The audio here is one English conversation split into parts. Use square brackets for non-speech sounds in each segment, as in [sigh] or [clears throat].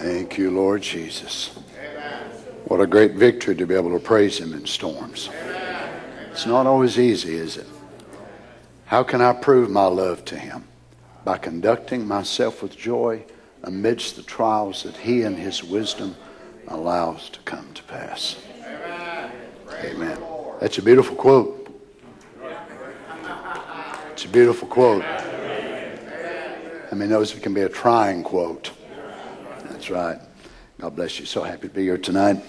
Thank you, Lord Jesus. What a great victory to be able to praise Him in storms. It's not always easy, is it? How can I prove my love to Him? By conducting myself with joy amidst the trials that He and His wisdom allows to come to pass. Amen. That's a beautiful quote. It's a beautiful quote. I mean, those can be a trying quote. That's right. God bless you. So happy to be here tonight.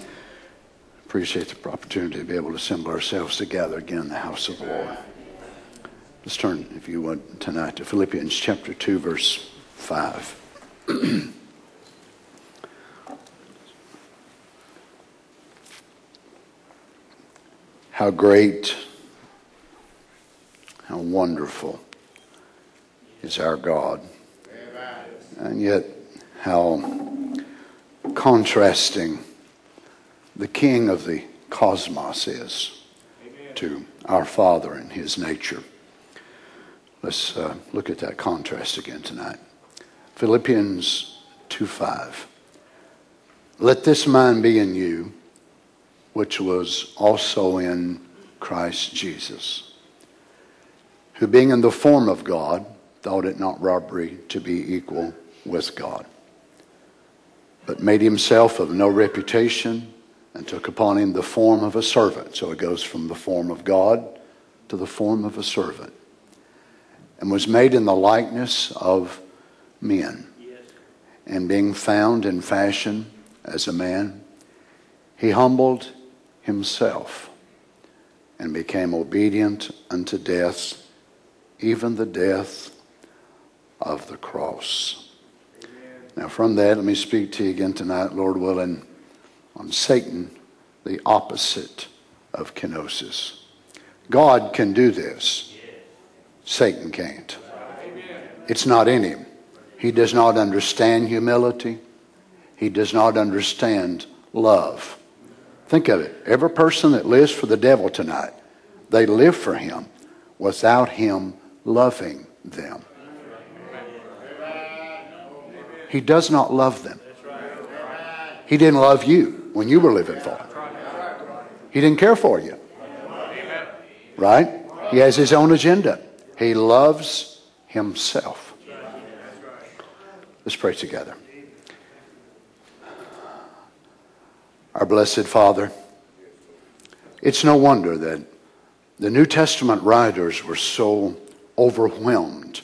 Appreciate the opportunity to be able to assemble ourselves together again in the house of the Lord. Let's turn, if you would, tonight to Philippians chapter 2, verse 5. [clears throat] how great, how wonderful is our God. And yet, how contrasting the king of the cosmos is to our Father and his nature. Let's uh, look at that contrast again tonight. Philippians 2 5. Let this mind be in you, which was also in Christ Jesus, who being in the form of God, thought it not robbery to be equal with God but made himself of no reputation and took upon him the form of a servant. So it goes from the form of God to the form of a servant. And was made in the likeness of men. And being found in fashion as a man, he humbled himself and became obedient unto death, even the death of the cross. Now, from that, let me speak to you again tonight, Lord willing, on Satan, the opposite of kenosis. God can do this, Satan can't. It's not in him. He does not understand humility, he does not understand love. Think of it. Every person that lives for the devil tonight, they live for him without him loving them. He does not love them. He didn't love you when you were living for him. He didn't care for you. Right? He has his own agenda. He loves himself. Let's pray together. Our blessed Father, it's no wonder that the New Testament writers were so overwhelmed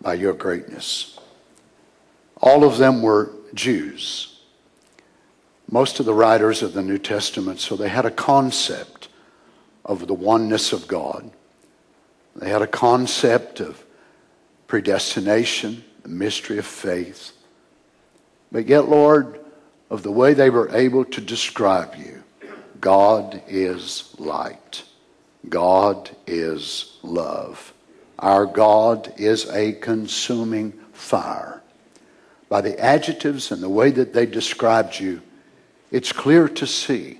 by your greatness. All of them were Jews. Most of the writers of the New Testament, so they had a concept of the oneness of God. They had a concept of predestination, the mystery of faith. But yet, Lord, of the way they were able to describe you, God is light. God is love. Our God is a consuming fire by the adjectives and the way that they described you, it's clear to see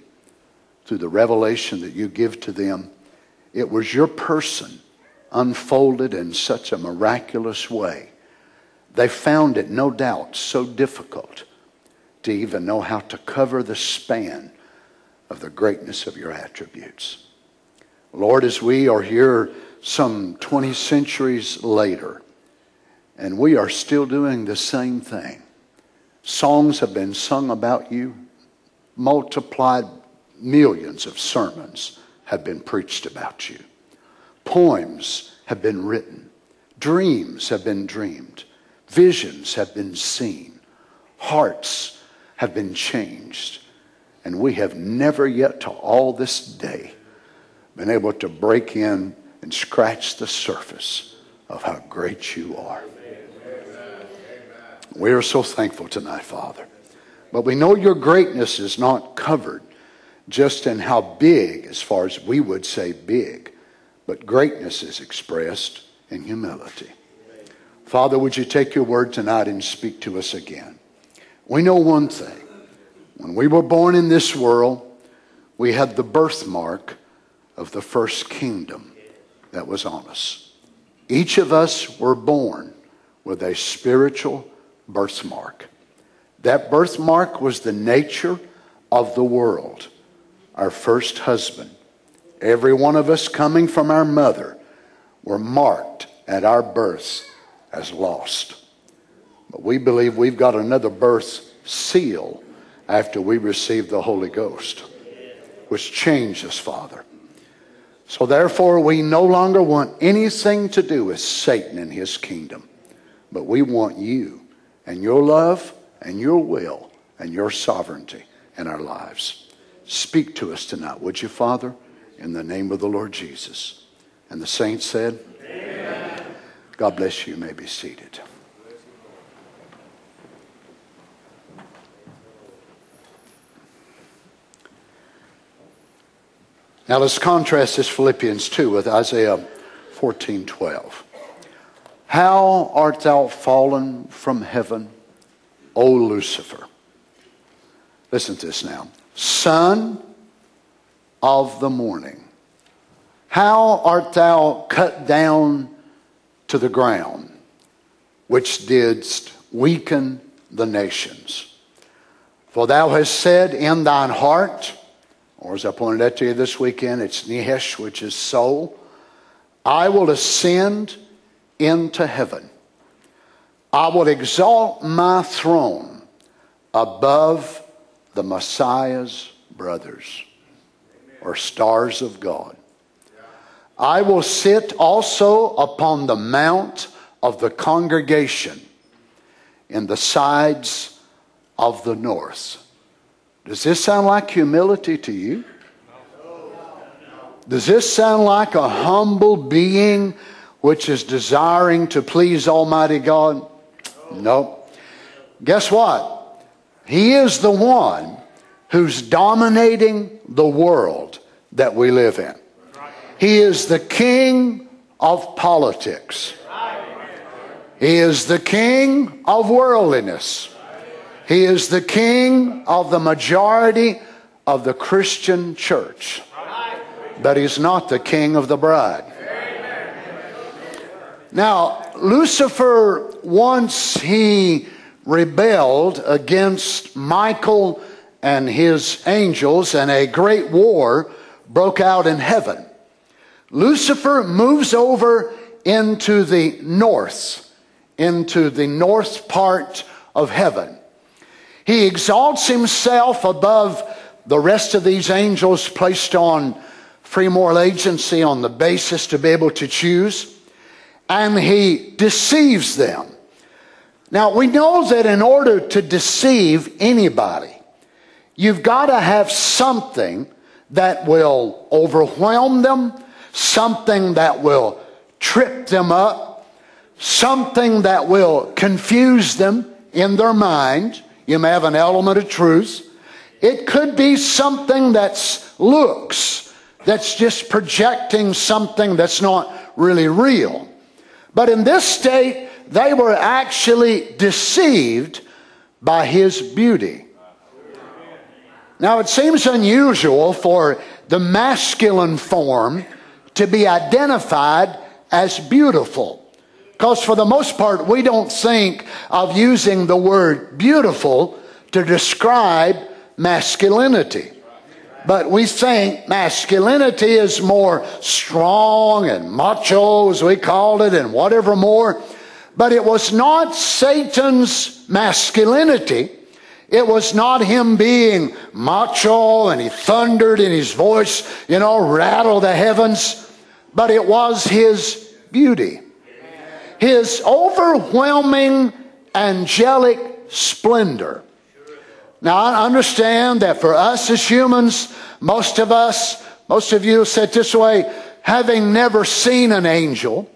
through the revelation that you give to them, it was your person unfolded in such a miraculous way. They found it, no doubt, so difficult to even know how to cover the span of the greatness of your attributes. Lord, as we are here some 20 centuries later, and we are still doing the same thing. Songs have been sung about you, multiplied millions of sermons have been preached about you. Poems have been written, dreams have been dreamed, visions have been seen, hearts have been changed. And we have never yet to all this day been able to break in and scratch the surface of how great you are. We are so thankful tonight, Father. But we know your greatness is not covered just in how big, as far as we would say big, but greatness is expressed in humility. Father, would you take your word tonight and speak to us again? We know one thing. When we were born in this world, we had the birthmark of the first kingdom that was on us. Each of us were born with a spiritual birthmark. That birthmark was the nature of the world. Our first husband. Every one of us coming from our mother were marked at our births as lost. But we believe we've got another birth seal after we receive the Holy Ghost, which changed us, Father. So therefore, we no longer want anything to do with Satan and his kingdom, but we want you and your love and your will and your sovereignty in our lives. Speak to us tonight, would you, Father, in the name of the Lord Jesus. And the saints said, Amen. God bless you. You may be seated. Now let's contrast this Philippians 2 with Isaiah 14 12. How art thou fallen from heaven, O Lucifer? Listen to this now. Son of the morning, how art thou cut down to the ground, which didst weaken the nations? For thou hast said in thine heart, or as I pointed out to you this weekend, it's Nephesh, which is soul. I will ascend into heaven. I will exalt my throne above the Messiah's brothers or stars of God. I will sit also upon the mount of the congregation in the sides of the north. Does this sound like humility to you? Does this sound like a humble being which is desiring to please Almighty God? No. Guess what? He is the one who's dominating the world that we live in. He is the king of politics. He is the king of worldliness. He is the king of the majority of the Christian church. But he's not the king of the bride. Now, Lucifer, once he rebelled against Michael and his angels, and a great war broke out in heaven. Lucifer moves over into the north, into the north part of heaven. He exalts himself above the rest of these angels placed on free moral agency on the basis to be able to choose, and he deceives them. Now, we know that in order to deceive anybody, you've got to have something that will overwhelm them, something that will trip them up, something that will confuse them in their mind. You may have an element of truth. It could be something that's looks, that's just projecting something that's not really real. But in this state, they were actually deceived by his beauty. Now, it seems unusual for the masculine form to be identified as beautiful. Because for the most part, we don't think of using the word beautiful to describe masculinity. But we think masculinity is more strong and macho, as we called it, and whatever more. But it was not Satan's masculinity. It was not him being macho and he thundered in his voice, you know, rattle the heavens, but it was his beauty his overwhelming angelic splendor. Now, I understand that for us as humans, most of us, most of you said this way, having never seen an angel,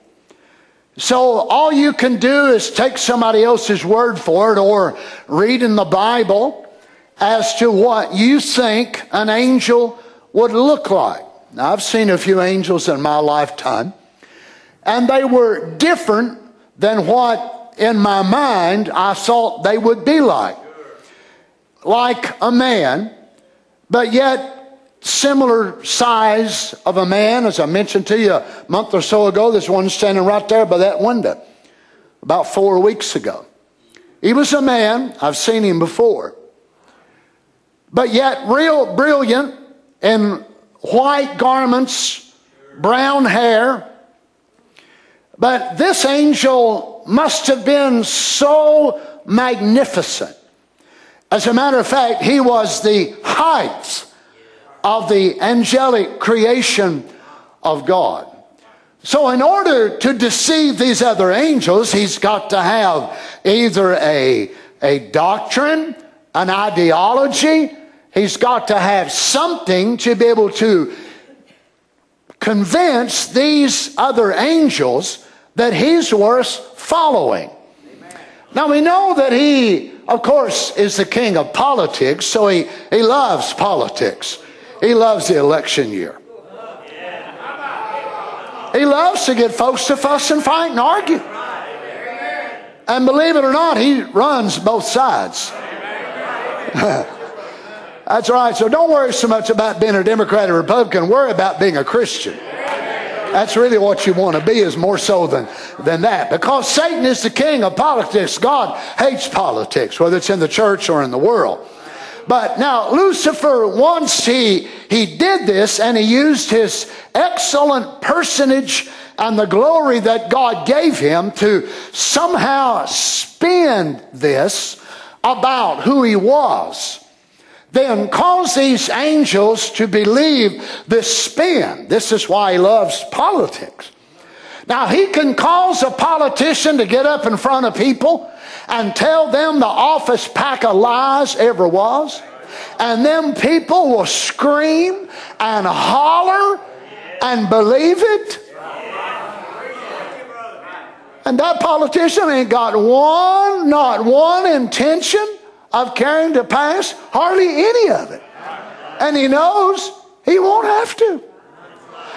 so all you can do is take somebody else's word for it or read in the Bible as to what you think an angel would look like. Now, I've seen a few angels in my lifetime and they were different than what in my mind I thought they would be like. Like a man, but yet similar size of a man, as I mentioned to you a month or so ago. this one standing right there by that window about four weeks ago. He was a man, I've seen him before, but yet real brilliant in white garments, brown hair. But this angel must have been so magnificent. As a matter of fact, he was the height of the angelic creation of God. So, in order to deceive these other angels, he's got to have either a, a doctrine, an ideology, he's got to have something to be able to convince these other angels that he's worth following. Now, we know that he, of course, is the king of politics, so he, he loves politics. He loves the election year. He loves to get folks to fuss and fight and argue. And believe it or not, he runs both sides. [laughs] That's right. So don't worry so much about being a Democrat or Republican. Worry about being a Christian. That's really what you want to be, is more so than, than that. Because Satan is the king of politics. God hates politics, whether it's in the church or in the world. But now Lucifer, once he, he did this and he used his excellent personage and the glory that God gave him to somehow spin this about who he was then cause these angels to believe this spin. This is why he loves politics. Now, he can cause a politician to get up in front of people and tell them the office pack of lies ever was. And then people will scream and holler and believe it. And that politician ain't got one, not one intention of carrying to pass hardly any of it. And he knows he won't have to.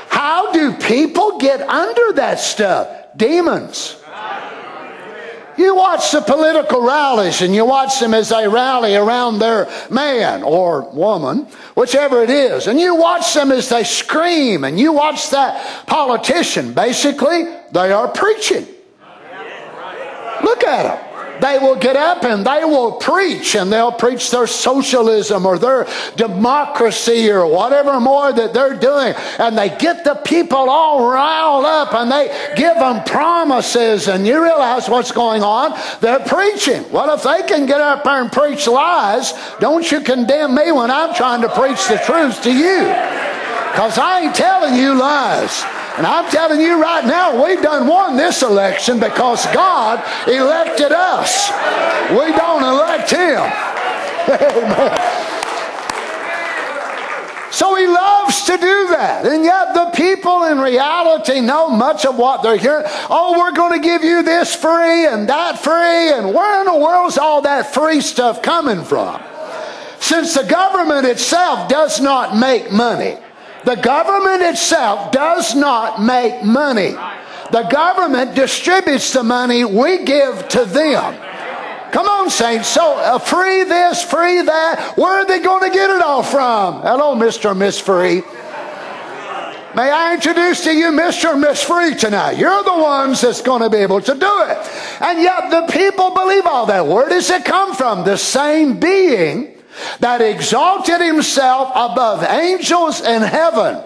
How do people get under that stuff? Demons. You watch the political rallies and you watch them as they rally around their man or woman, whichever it is, and you watch them as they scream and you watch that politician. Basically, they are preaching. Look at them they will get up and they will preach and they'll preach their socialism or their democracy or whatever more that they're doing. And they get the people all riled up and they give them promises and you realize what's going on. They're preaching. Well, if they can get up there and preach lies, don't you condemn me when I'm trying to preach the truth to you. Because I ain't telling you lies. And I'm telling you right now, we've done won this election because God elected us. We don't elect Him. Amen. [laughs] So he loves to do that. And yet the people in reality know much of what they're hearing. Oh, we're going to give you this free and that free. And where in the world's all that free stuff coming from? Since the government itself does not make money. The government itself does not make money. The government distributes the money we give to them. Come on, saints. So, uh, free this, free that. Where are they going to get it all from? Hello, Mr. Miss Free. May I introduce to you Mr. Miss Free tonight? You're the ones that's going to be able to do it. And yet the people believe all that. Where does it come from? The same being that exalted himself above angels in heaven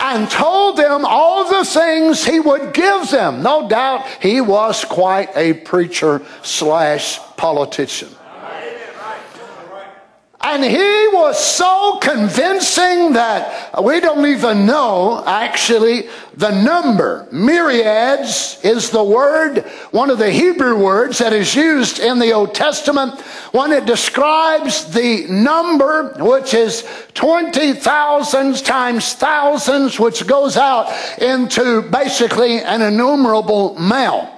and told them all the things he would give them. No doubt he was quite a preacher slash politician. And he was so convincing that we don't even know actually the number. Myriads is the word, one of the Hebrew words that is used in the Old Testament when it describes the number, which is 20 thousands times thousands, which goes out into basically an innumerable amount.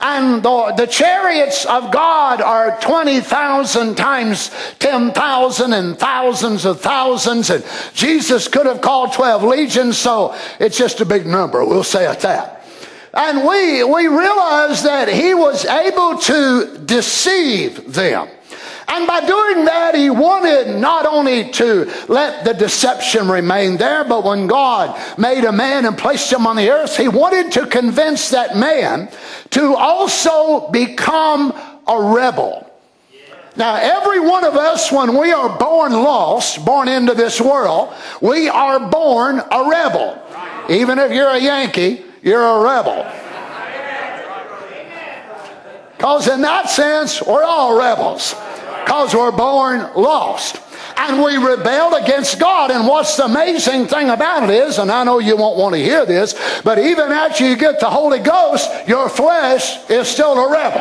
And the, the chariots of God are 20,000 times 10,000 and thousands of thousands. And Jesus could have called 12 legions, so it's just a big number. We'll say it that. And we, we realize that he was able to deceive them. And by doing that, he wanted not only to let the deception remain there, but when God made a man and placed him on the earth, he wanted to convince that man to also become a rebel. Now, every one of us, when we are born lost, born into this world, we are born a rebel. Even if you're a Yankee, you're a rebel. Because in that sense, we're all rebels. Because we're born lost and we rebelled against God. And what's the amazing thing about it is, and I know you won't want to hear this, but even after you get the Holy Ghost, your flesh is still a rebel.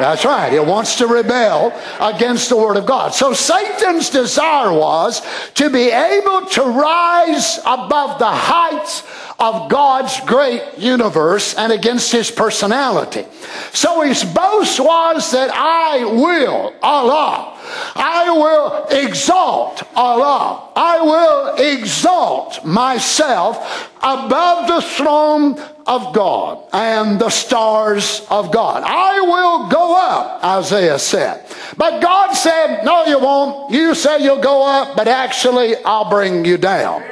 That's right. It wants to rebel against the Word of God. So Satan's desire was to be able to rise above the heights of God's great universe and against his personality. So his boast was that I will, Allah, I will exalt Allah. I will exalt myself above the throne of God and the stars of God. I will go up, Isaiah said. But God said, No, you won't. You say you'll go up, but actually, I'll bring you down.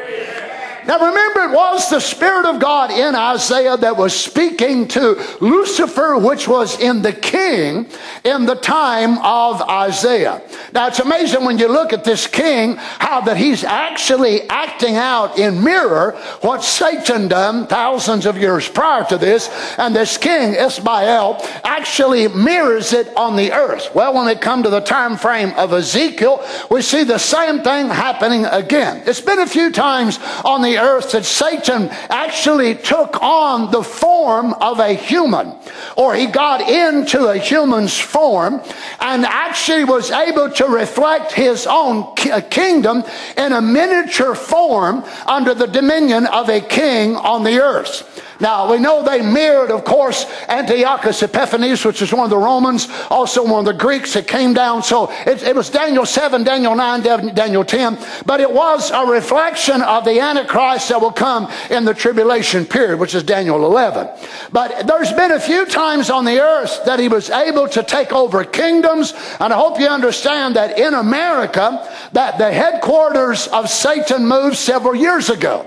Now remember, it was the Spirit of God in Isaiah that was speaking to Lucifer, which was in the king in the time of Isaiah. Now it's amazing when you look at this king, how that he's actually acting out in mirror what Satan done thousands of years prior to this, and this king, Ismael, actually mirrors it on the earth. Well, when it come to the time frame of Ezekiel, we see the same thing happening again. It's been a few times on the earth that Satan actually took on the form of a human, or he got into a human's form and actually was able to reflect his own uh, kingdom in a miniature form under the dominion of a king on the earth. Now, we know they mirrored, of course, Antiochus Epiphanes, which is one of the Romans, also one of the Greeks that came down. So it, it was Daniel 7, Daniel 9, Daniel 10. But it was a reflection of the Antichrist that will come in the tribulation period, which is Daniel 11. But there's been a few times on the earth that he was able to take over kingdoms. And I hope you understand that in America, that the headquarters of Satan moved several years ago.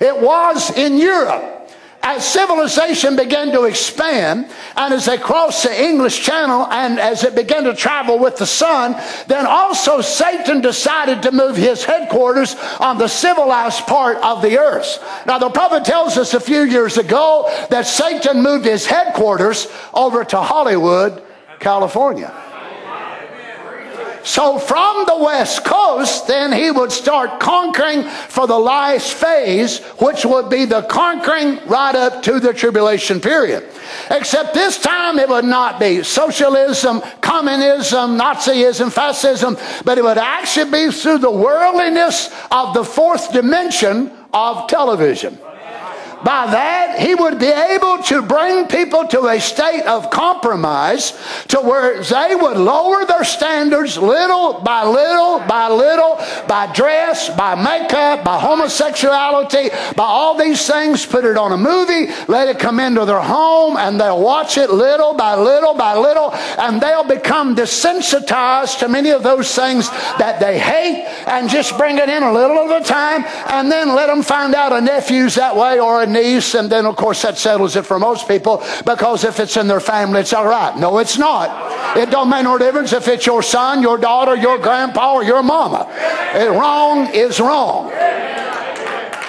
It was in Europe as civilization began to expand and as they crossed the English Channel and as it began to travel with the sun, then also Satan decided to move his headquarters on the civilized part of the earth. Now, the prophet tells us a few years ago that Satan moved his headquarters over to Hollywood, California. So from the west coast, then he would start conquering for the last phase, which would be the conquering right up to the tribulation period. Except this time it would not be socialism, communism, Nazism, fascism, but it would actually be through the worldliness of the fourth dimension of television. By that, he would be able to bring people to a state of compromise to where they would lower their standards little by little by little by dress, by makeup, by homosexuality, by all these things, put it on a movie, let it come into their home, and they'll watch it little by little by little, and they'll become desensitized to many of those things that they hate and just bring it in a little at a time, and then let them find out a nephew's that way or a niece, and then of course that settles it for most people because if it's in their family, it's all right. No, it's not. It don't make no difference if it's your son, your daughter, your grandpa, or your mama. It, wrong is wrong.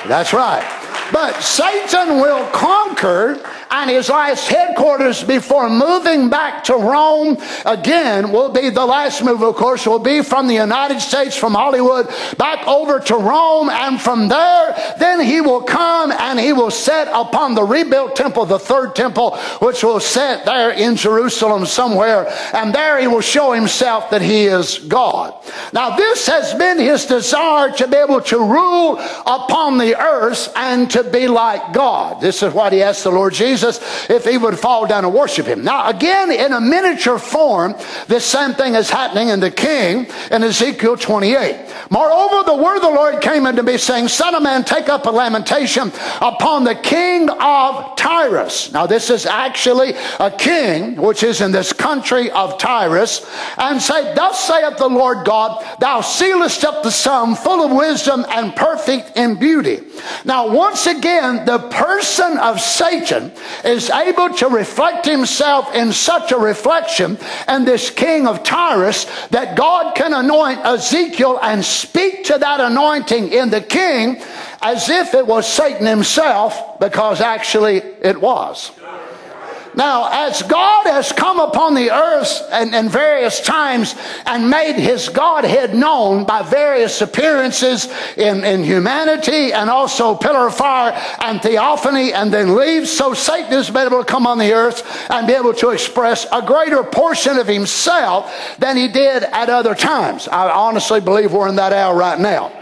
That's right. But Satan will conquer and his last headquarters before moving back to Rome again will be the last move, of course, will be from the United States, from Hollywood, back over to Rome. And from there, then he will come and he will set upon the rebuilt temple, the third temple, which will set there in Jerusalem somewhere. And there he will show himself that he is God. Now, this has been his desire to be able to rule upon the earth and to be like God. This is what he asked the Lord Jesus Jesus if he would fall down and worship him. Now, again, in a miniature form, this same thing is happening in the king in Ezekiel 28. Moreover, the word of the Lord came unto me, saying, Son of man, take up a lamentation upon the king of Tyrus. Now, this is actually a king which is in this country of Tyrus, and say, Thus saith the Lord God, Thou sealest up the sum, full of wisdom and perfect in beauty. Now, once again, the person of Satan is able to reflect himself in such a reflection and this king of Tyrus that God can anoint Ezekiel and speak to that anointing in the king as if it was Satan himself, because actually it was. Now, as God has come upon the earth in, various times and made his Godhead known by various appearances in, in humanity and also pillar of fire and theophany and then leaves, so Satan has been able to come on the earth and be able to express a greater portion of himself than he did at other times. I honestly believe we're in that hour right now.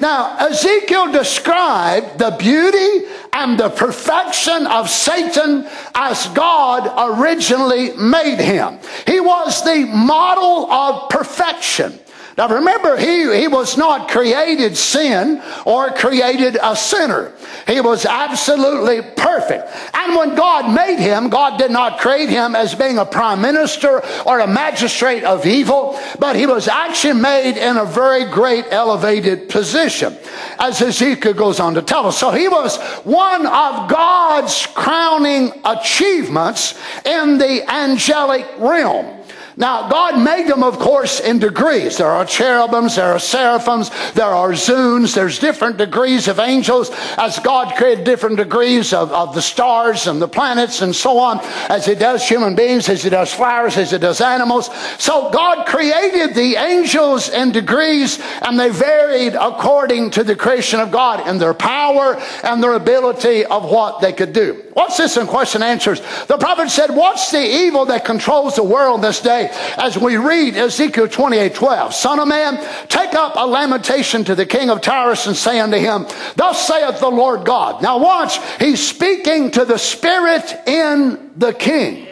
Now, Ezekiel described the beauty and the perfection of Satan as God originally made him. He was the model of perfection. Now remember, he, he was not created sin or created a sinner. He was absolutely perfect. And when God made him, God did not create him as being a prime minister or a magistrate of evil, but he was actually made in a very great elevated position, as Ezekiel goes on to tell us. So he was one of God's crowning achievements in the angelic realm. Now, God made them, of course, in degrees. There are cherubims, there are seraphims, there are zoons, there's different degrees of angels as God created different degrees of, of the stars and the planets and so on, as He does human beings, as He does flowers, as He does animals. So God created the angels in degrees and they varied according to the creation of God in their power and their ability of what they could do. What's this in question answers? The prophet said, What's the evil that controls the world this day? As we read Ezekiel 28 12. Son of man, take up a lamentation to the king of Tyrus and say unto him, Thus saith the Lord God. Now watch, he's speaking to the spirit in the king.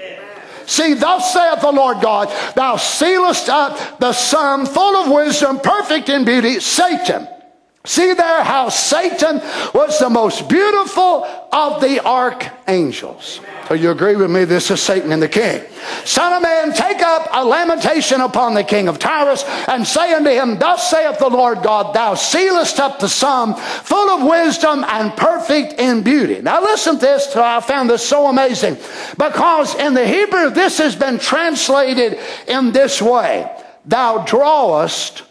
See, thus saith the Lord God, Thou sealest up the sum full of wisdom, perfect in beauty, Satan. See there how Satan was the most beautiful of the archangels. So you agree with me? This is Satan and the king. Son of man, take up a lamentation upon the king of Tyrus and say unto him, Thus saith the Lord God, Thou sealest up the sum, full of wisdom and perfect in beauty. Now listen to this. I found this so amazing because in the Hebrew, this has been translated in this way Thou drawest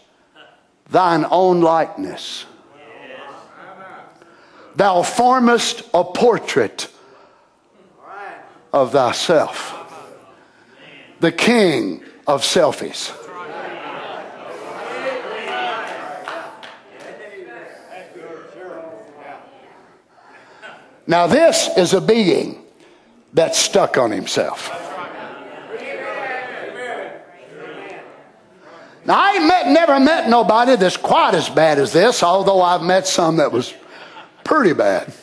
thine own likeness. Thou formest a portrait of thyself. The king of selfies. Now, this is a being that's stuck on himself. Now, I met, never met nobody that's quite as bad as this, although I've met some that was pretty bad.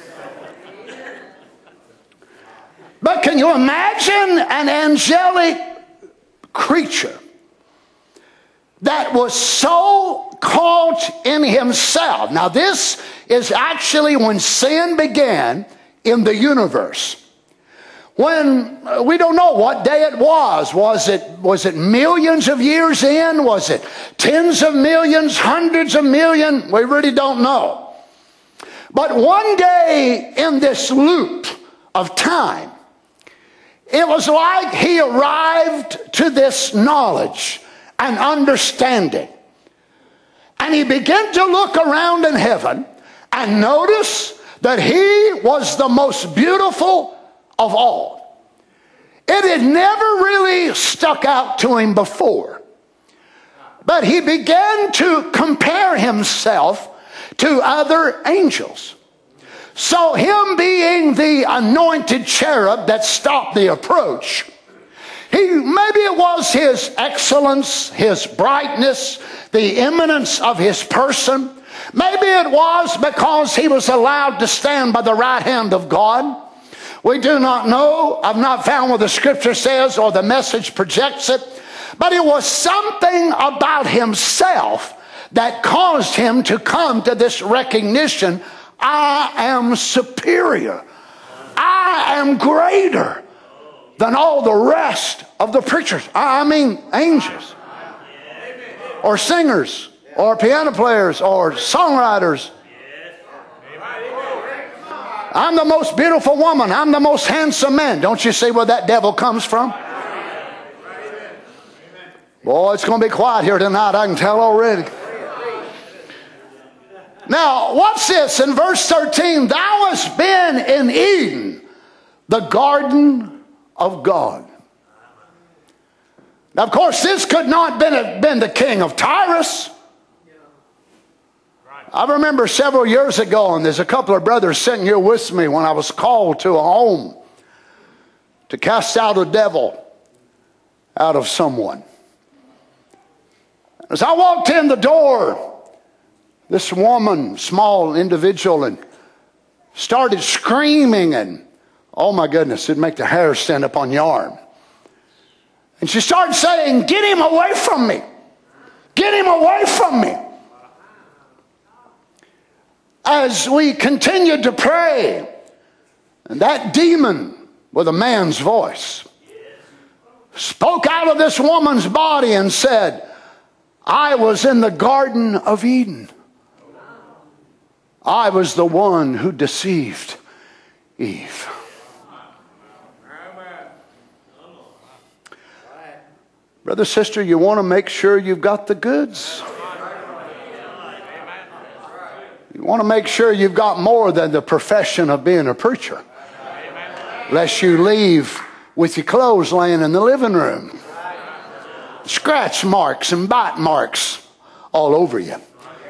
But can you imagine an angelic creature that was so caught in himself? Now, this is actually when sin began in the universe when uh, we don't know what day it was. Was it was it millions of years in? Was it tens of millions hundreds of million? We really don't know. But one day in this loop of time it was like he arrived to this knowledge and understanding. And he began to look around in heaven and notice that he was the most beautiful of all. It had never really stuck out to him before. But he began to compare himself to other angels. So, him being the anointed cherub that stopped the approach, he maybe it was his excellence, his brightness, the eminence of his person. Maybe it was because he was allowed to stand by the right hand of God. We do not know. I've not found what the scripture says or the message projects it. But it was something about himself that caused him to come to this recognition I am superior. I am greater than all the rest of the preachers. I mean, angels, or singers, or piano players, or songwriters. I'm the most beautiful woman. I'm the most handsome man. Don't you see where that devil comes from? Boy, it's going to be quiet here tonight. I can tell already. Now, watch this in verse 13. Thou hast been in Eden, the garden of God. Now, of course, this could not have been the king of Tyrus. I remember several years ago, and there's a couple of brothers sitting here with me when I was called to a home to cast out a devil out of someone. As I walked in the door, this woman, small individual, and started screaming, and oh my goodness, it'd make the hair stand up on your arm. And she started saying, Get him away from me! Get him away from me! As we continued to pray, and that demon with a man's voice spoke out of this woman's body and said, I was in the Garden of Eden. I was the one who deceived Eve. Brother, sister, you want to make sure you've got the goods. You want to make sure you've got more than the profession of being a preacher. Lest you leave with your clothes laying in the living room. Scratch marks and bite marks all over you.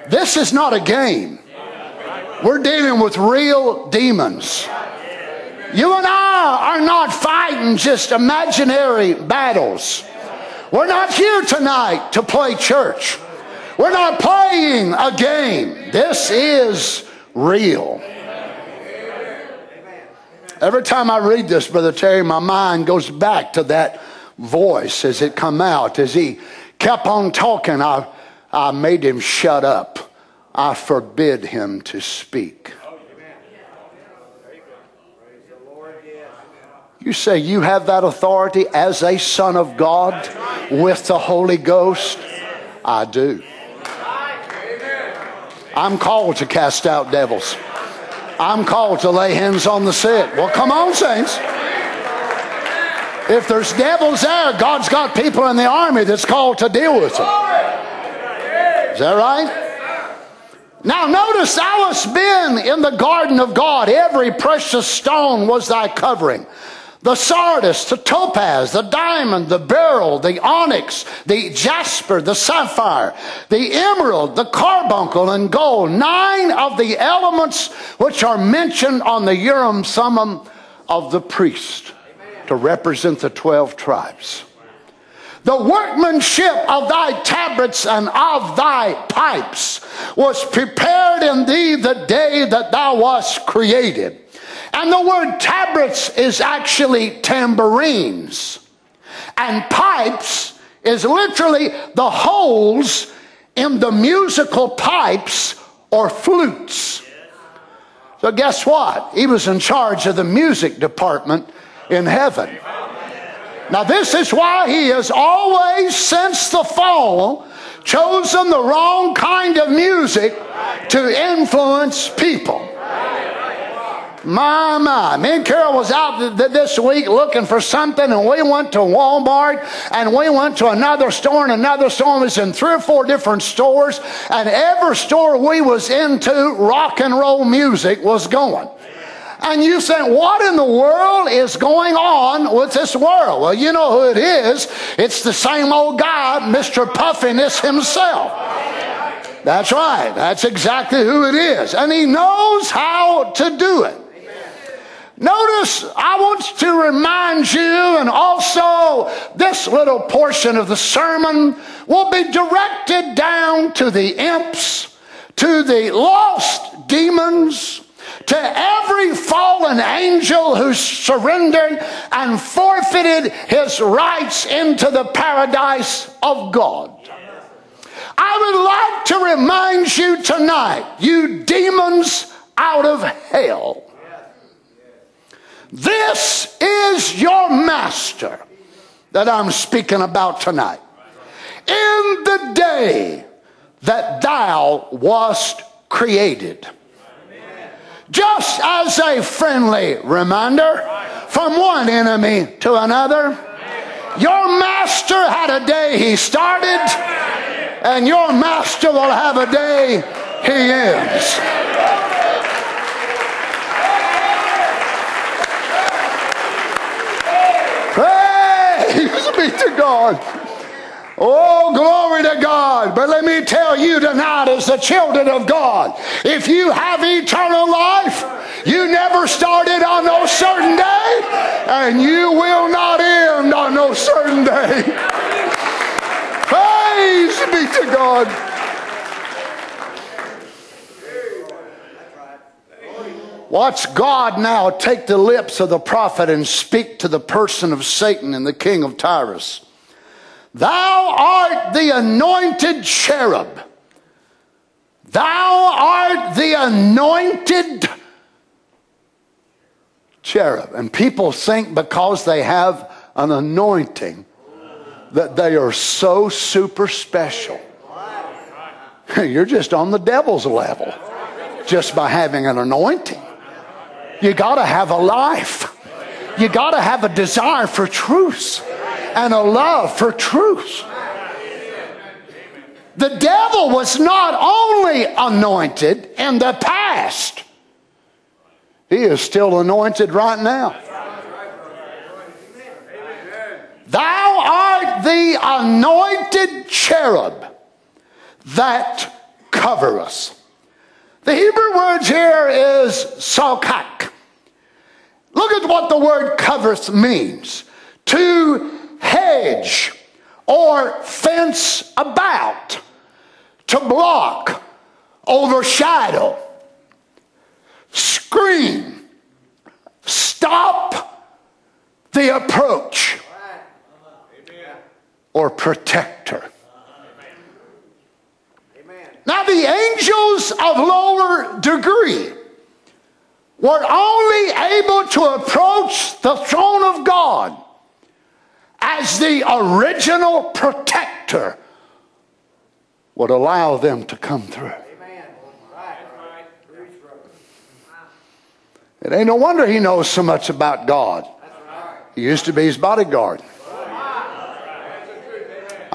This is not a game. We're dealing with real demons. You and I are not fighting just imaginary battles. We're not here tonight to play church. We're not playing a game. This is real. Every time I read this, Brother Terry, my mind goes back to that voice as it come out. As he kept on talking, I, I made him shut up. I forbid him to speak. You say you have that authority as a son of God with the Holy Ghost? I do. I'm called to cast out devils. I'm called to lay hands on the sick. Well, come on, saints. If there's devils there, God's got people in the army that's called to deal with them. Is that right? Now, notice thou hast been in the garden of God. Every precious stone was thy covering the sardis, the topaz, the diamond, the beryl, the onyx, the jasper, the sapphire, the emerald, the carbuncle, and gold. Nine of the elements which are mentioned on the Urim Thummim of the priest to represent the 12 tribes. The workmanship of thy tabrets and of thy pipes was prepared in thee the day that thou wast created and the word tabrets is actually tambourines. And pipes is literally the holes in the musical pipes or flutes. So, guess what? He was in charge of the music department in heaven. Now, this is why he has always, since the fall, chosen the wrong kind of music to influence people. My, my. Me and Carol was out th- this week looking for something, and we went to Walmart, and we went to another store, and another store was in three or four different stores, and every store we was into, rock and roll music was going. And you said, what in the world is going on with this world? Well, you know who it is. It's the same old guy, Mr. Puffiness himself. That's right. That's exactly who it is. And he knows how to do it. Notice, I want to remind you, and also this little portion of the sermon will be directed down to the imps, to the lost demons, to every fallen angel who surrendered and forfeited his rights into the paradise of God. I would like to remind you tonight, you demons out of hell. This is your master that I'm speaking about tonight. In the day that thou wast created. Just as a friendly reminder from one enemy to another, your master had a day he started, and your master will have a day he ends. Praise be to God. Oh, glory to God. But let me tell you tonight, as the children of God, if you have eternal life, you never started on no certain day, and you will not end on no certain day. Praise be to God. Watch God now take the lips of the prophet and speak to the person of Satan and the king of Tyrus. Thou art the anointed cherub. Thou art the anointed cherub. And people think because they have an anointing that they are so super special. [laughs] You're just on the devil's level just by having an anointing. You got to have a life. You got to have a desire for truth and a love for truth. The devil was not only anointed in the past, he is still anointed right now. Thou art the anointed cherub that cover us. The Hebrew word here is salkak. Look at what the word covers means. To hedge or fence about, to block, overshadow, screen, stop the approach, or protector. Now, the angels of lower degree were only able to approach the throne of God as the original protector would allow them to come through. It ain't no wonder he knows so much about God. He used to be his bodyguard.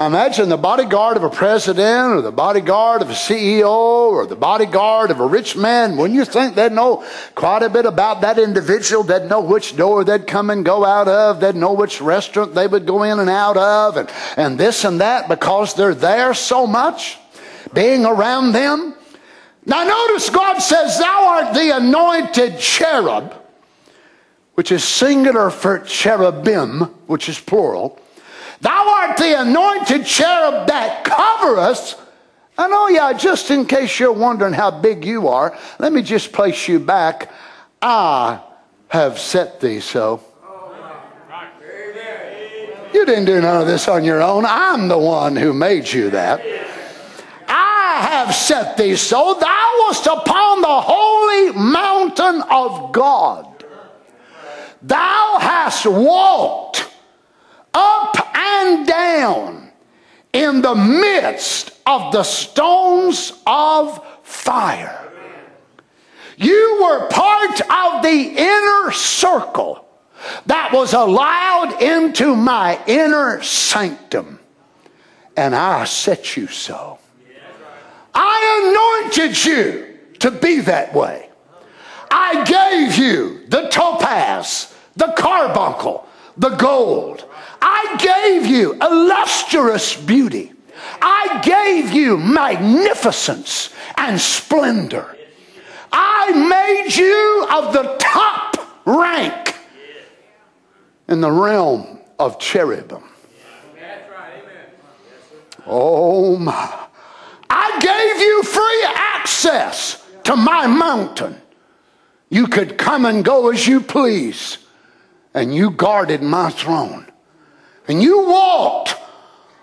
Imagine the bodyguard of a president or the bodyguard of a CEO or the bodyguard of a rich man. Wouldn't you think they'd know quite a bit about that individual? They'd know which door they'd come and go out of. They'd know which restaurant they would go in and out of and, and this and that because they're there so much, being around them. Now notice God says, Thou art the anointed cherub, which is singular for cherubim, which is plural. Thou art the anointed cherub that covereth. And oh, yeah, just in case you're wondering how big you are, let me just place you back. I have set thee so. You didn't do none of this on your own. I'm the one who made you that. I have set thee so. Thou wast upon the holy mountain of God. Thou hast walked up and down in the midst of the stones of fire. You were part of the inner circle that was allowed into my inner sanctum, and I set you so. I anointed you to be that way. I gave you the topaz, the carbuncle, the gold. I gave you illustrious beauty. I gave you magnificence and splendor. I made you of the top rank in the realm of cherubim. Oh my. I gave you free access to my mountain. You could come and go as you please, and you guarded my throne and you walked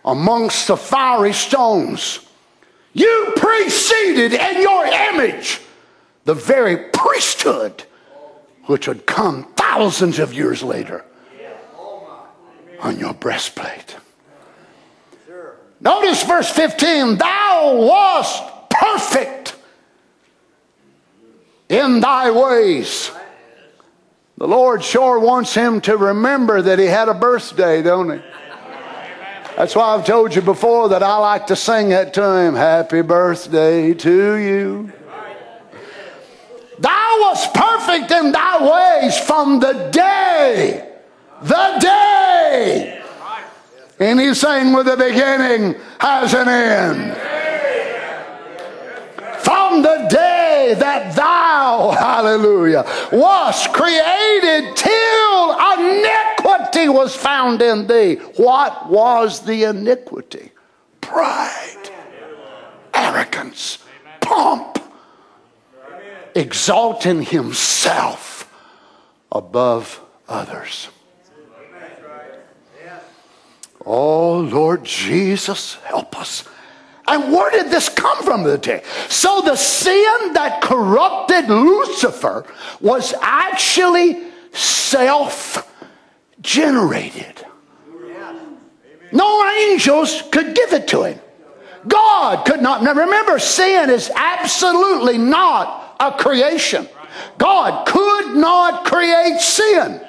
amongst the fiery stones You preceded in your image the very priesthood which would come thousands of years later on your breastplate. Notice verse 15 Thou wast perfect in thy ways. The Lord sure wants him to remember that he had a birthday, don't he? That's why I've told you before that I like to sing it to him. Happy birthday to you. Thou wast perfect in thy ways from the day, the day. And he's saying with the beginning has an end. From the day that thou, hallelujah, was created till iniquity was found in thee. What was the iniquity? Pride, arrogance, pomp, exalting himself above others. Oh, Lord Jesus, help us. And where did this come from today? So the sin that corrupted Lucifer was actually self generated. No angels could give it to him. God could not. Now remember, sin is absolutely not a creation. God could not create sin.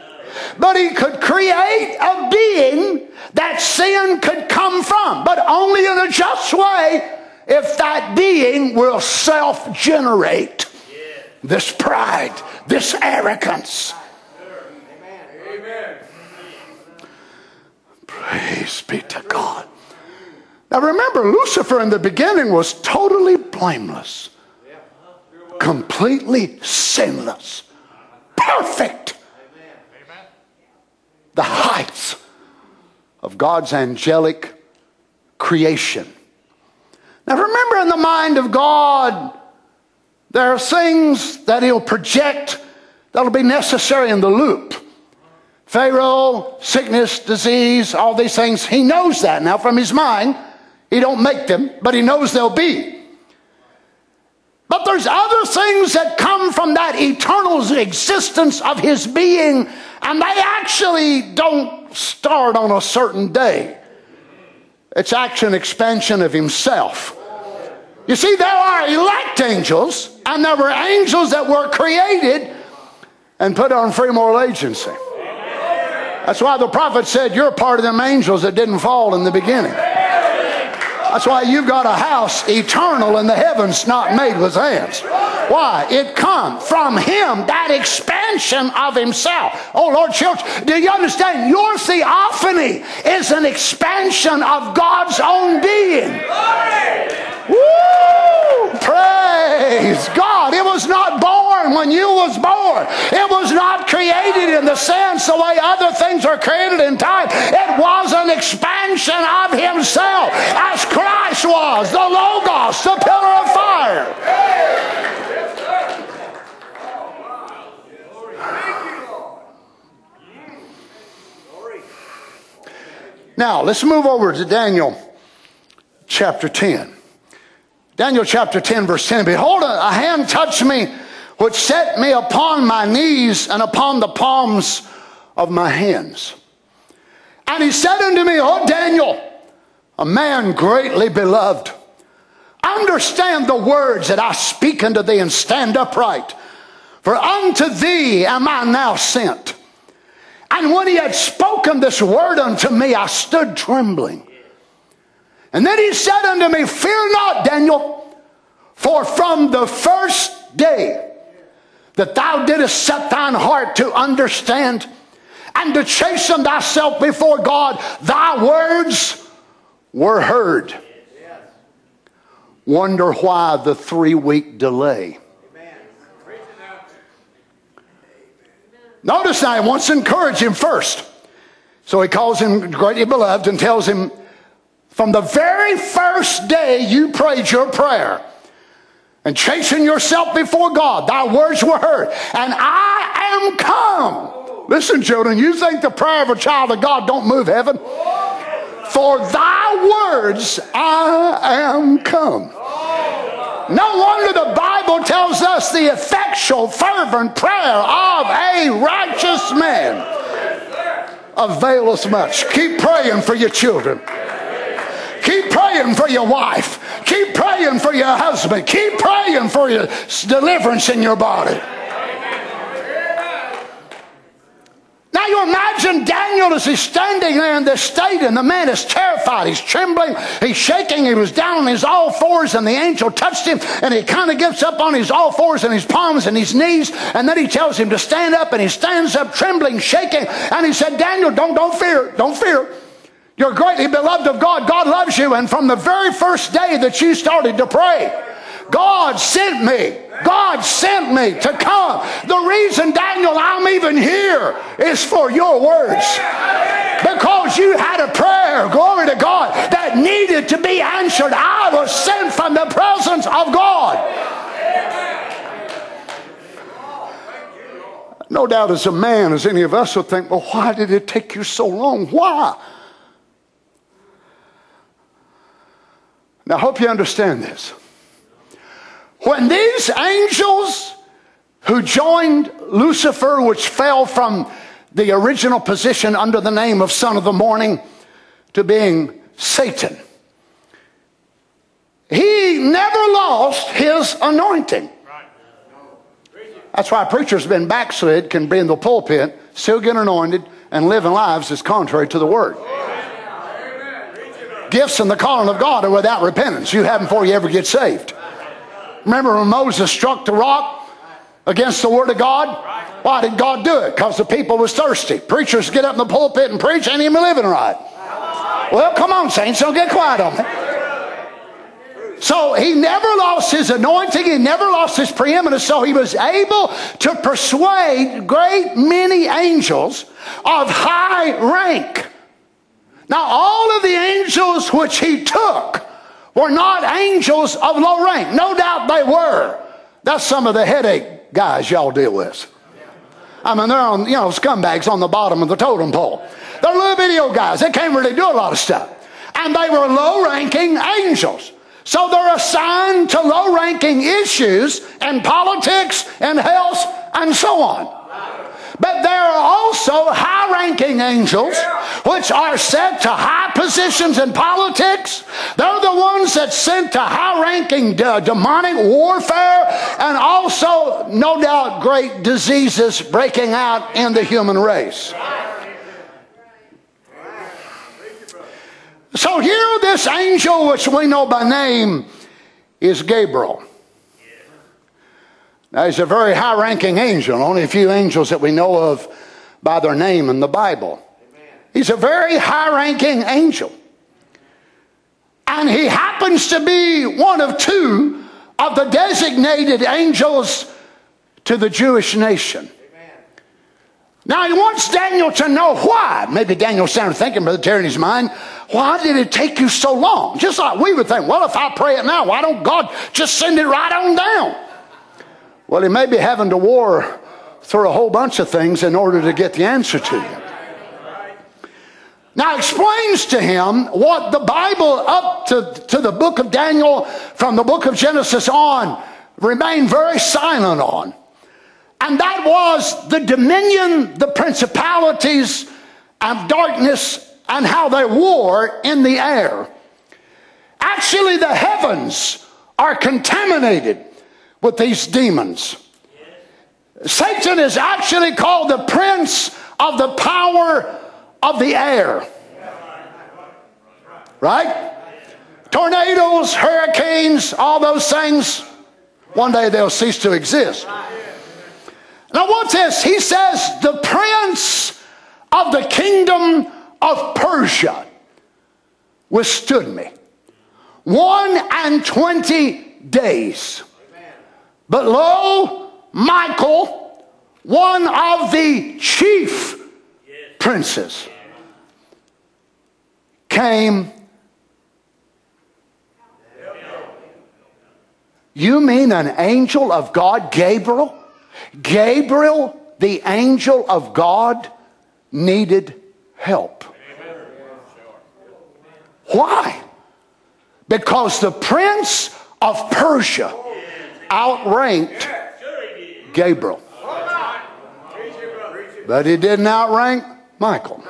But he could create a being that sin could come from, but only in a just way if that being will self generate this pride, this arrogance. Praise be to God. Now remember, Lucifer in the beginning was totally blameless, completely sinless, perfect the heights of God's angelic creation. Now remember, in the mind of God, there are things that He'll project that'll be necessary in the loop. Pharaoh, sickness, disease, all these things, he knows that now from his mind. He don't make them, but he knows they'll be. But there's other things that come from that eternal existence of his being and they actually don't start on a certain day. It's actually an expansion of himself. You see, there are elect angels, and there were angels that were created and put on free moral agency. That's why the prophet said, You're part of them angels that didn't fall in the beginning. That's why you've got a house eternal in the heavens, not made with hands. Why? It come from Him, that expansion of Himself. Oh, Lord Church, do you understand? Your theophany is an expansion of God's own being. Praise God. It was not born when you was born. It was not created in the sense the way other things are created in time. It was an expansion of himself as Christ was, the Logos, the pillar of fire. Now, let's move over to Daniel chapter 10. Daniel chapter 10, verse 10. Behold, a hand touched me, which set me upon my knees and upon the palms of my hands. And he said unto me, O Daniel, a man greatly beloved, understand the words that I speak unto thee and stand upright. For unto thee am I now sent. And when he had spoken this word unto me, I stood trembling. And then he said unto me, Fear not, Daniel, for from the first day that thou didst set thine heart to understand and to chasten thyself before God, thy words were heard. Wonder why the three week delay. Notice now, he wants to encourage him first. So he calls him greatly beloved and tells him, from the very first day you prayed your prayer and chastened yourself before God, thy words were heard, and I am come. Listen, children, you think the prayer of a child of God don't move heaven? For thy words I am come. No wonder the Bible tells us the effectual, fervent prayer of a righteous man availeth much. Keep praying for your children. Keep praying for your wife. Keep praying for your husband. Keep praying for your deliverance in your body. Now you imagine Daniel as he's standing there in this state, and the man is terrified. He's trembling, he's shaking, he was down on his all fours, and the angel touched him, and he kind of gets up on his all fours and his palms and his knees, and then he tells him to stand up, and he stands up, trembling, shaking, and he said, Daniel, don't, don't fear, don't fear. You're greatly beloved of God. God loves you, and from the very first day that you started to pray, God sent me. God sent me to come. The reason, Daniel, I'm even here is for your words. Because you had a prayer, glory to God, that needed to be answered. I was sent from the presence of God. No doubt, as a man, as any of us would think, well, why did it take you so long? Why? Now, I hope you understand this. When these angels who joined Lucifer, which fell from the original position under the name of Son of the Morning to being Satan, he never lost his anointing. That's why preachers been backslid can be in the pulpit, still get anointed, and living lives is contrary to the word. Gifts and the calling of God are without repentance. You have them before you ever get saved. Remember when Moses struck the rock against the word of God? Why did God do it? Because the people was thirsty. Preachers get up in the pulpit and preach, ain't even living right. Well, come on, saints, don't get quiet on me. So he never lost his anointing, he never lost his preeminence, so he was able to persuade great many angels of high rank. Now, all of the angels which he took were not angels of low rank. No doubt they were. That's some of the headache guys y'all deal with. I mean, they're on, you know, scumbags on the bottom of the totem pole. They're little video guys. They can't really do a lot of stuff. And they were low ranking angels. So they're assigned to low ranking issues in politics and health and so on. But there are also high ranking angels which are sent to high positions in politics. They're the ones that sent to high ranking de- uh, demonic warfare and also, no doubt, great diseases breaking out in the human race. So here, this angel, which we know by name, is Gabriel. Now, he's a very high ranking angel, only a few angels that we know of by their name in the Bible. He's a very high ranking angel. And he happens to be one of two of the designated angels to the Jewish nation. Now he wants Daniel to know why. Maybe Daniel started thinking, Brother Terry, in his mind, why did it take you so long? Just like we would think, well, if I pray it now, why don't God just send it right on down? Well, he may be having to war through a whole bunch of things in order to get the answer to you. Now explains to him what the Bible up to, to the book of Daniel from the book of Genesis on remained very silent on. And that was the dominion, the principalities of darkness and how they war in the air. Actually, the heavens are contaminated with these demons. Satan is actually called the prince of the power of the air. Right? Tornadoes, hurricanes, all those things, one day they'll cease to exist. Now, what's this? He says, the prince of the kingdom of Persia withstood me one and twenty days. But lo, Michael, one of the chief princes, came. You mean an angel of God, Gabriel? Gabriel, the angel of God, needed help. Why? Because the prince of Persia outranked Gabriel. But he didn't outrank Michael.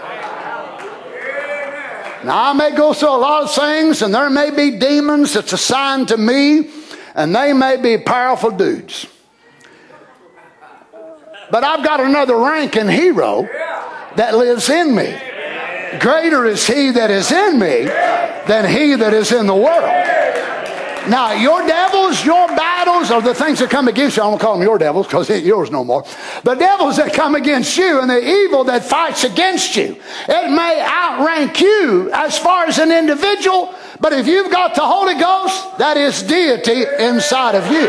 Now, I may go through a lot of things, and there may be demons that's assigned to me, and they may be powerful dudes. But I've got another ranking hero that lives in me. Greater is he that is in me than he that is in the world. Now, your devils, your battles, are the things that come against you. I don't call them your devils because ain't yours no more. The devils that come against you and the evil that fights against you. It may outrank you as far as an individual, but if you've got the Holy Ghost, that is deity inside of you.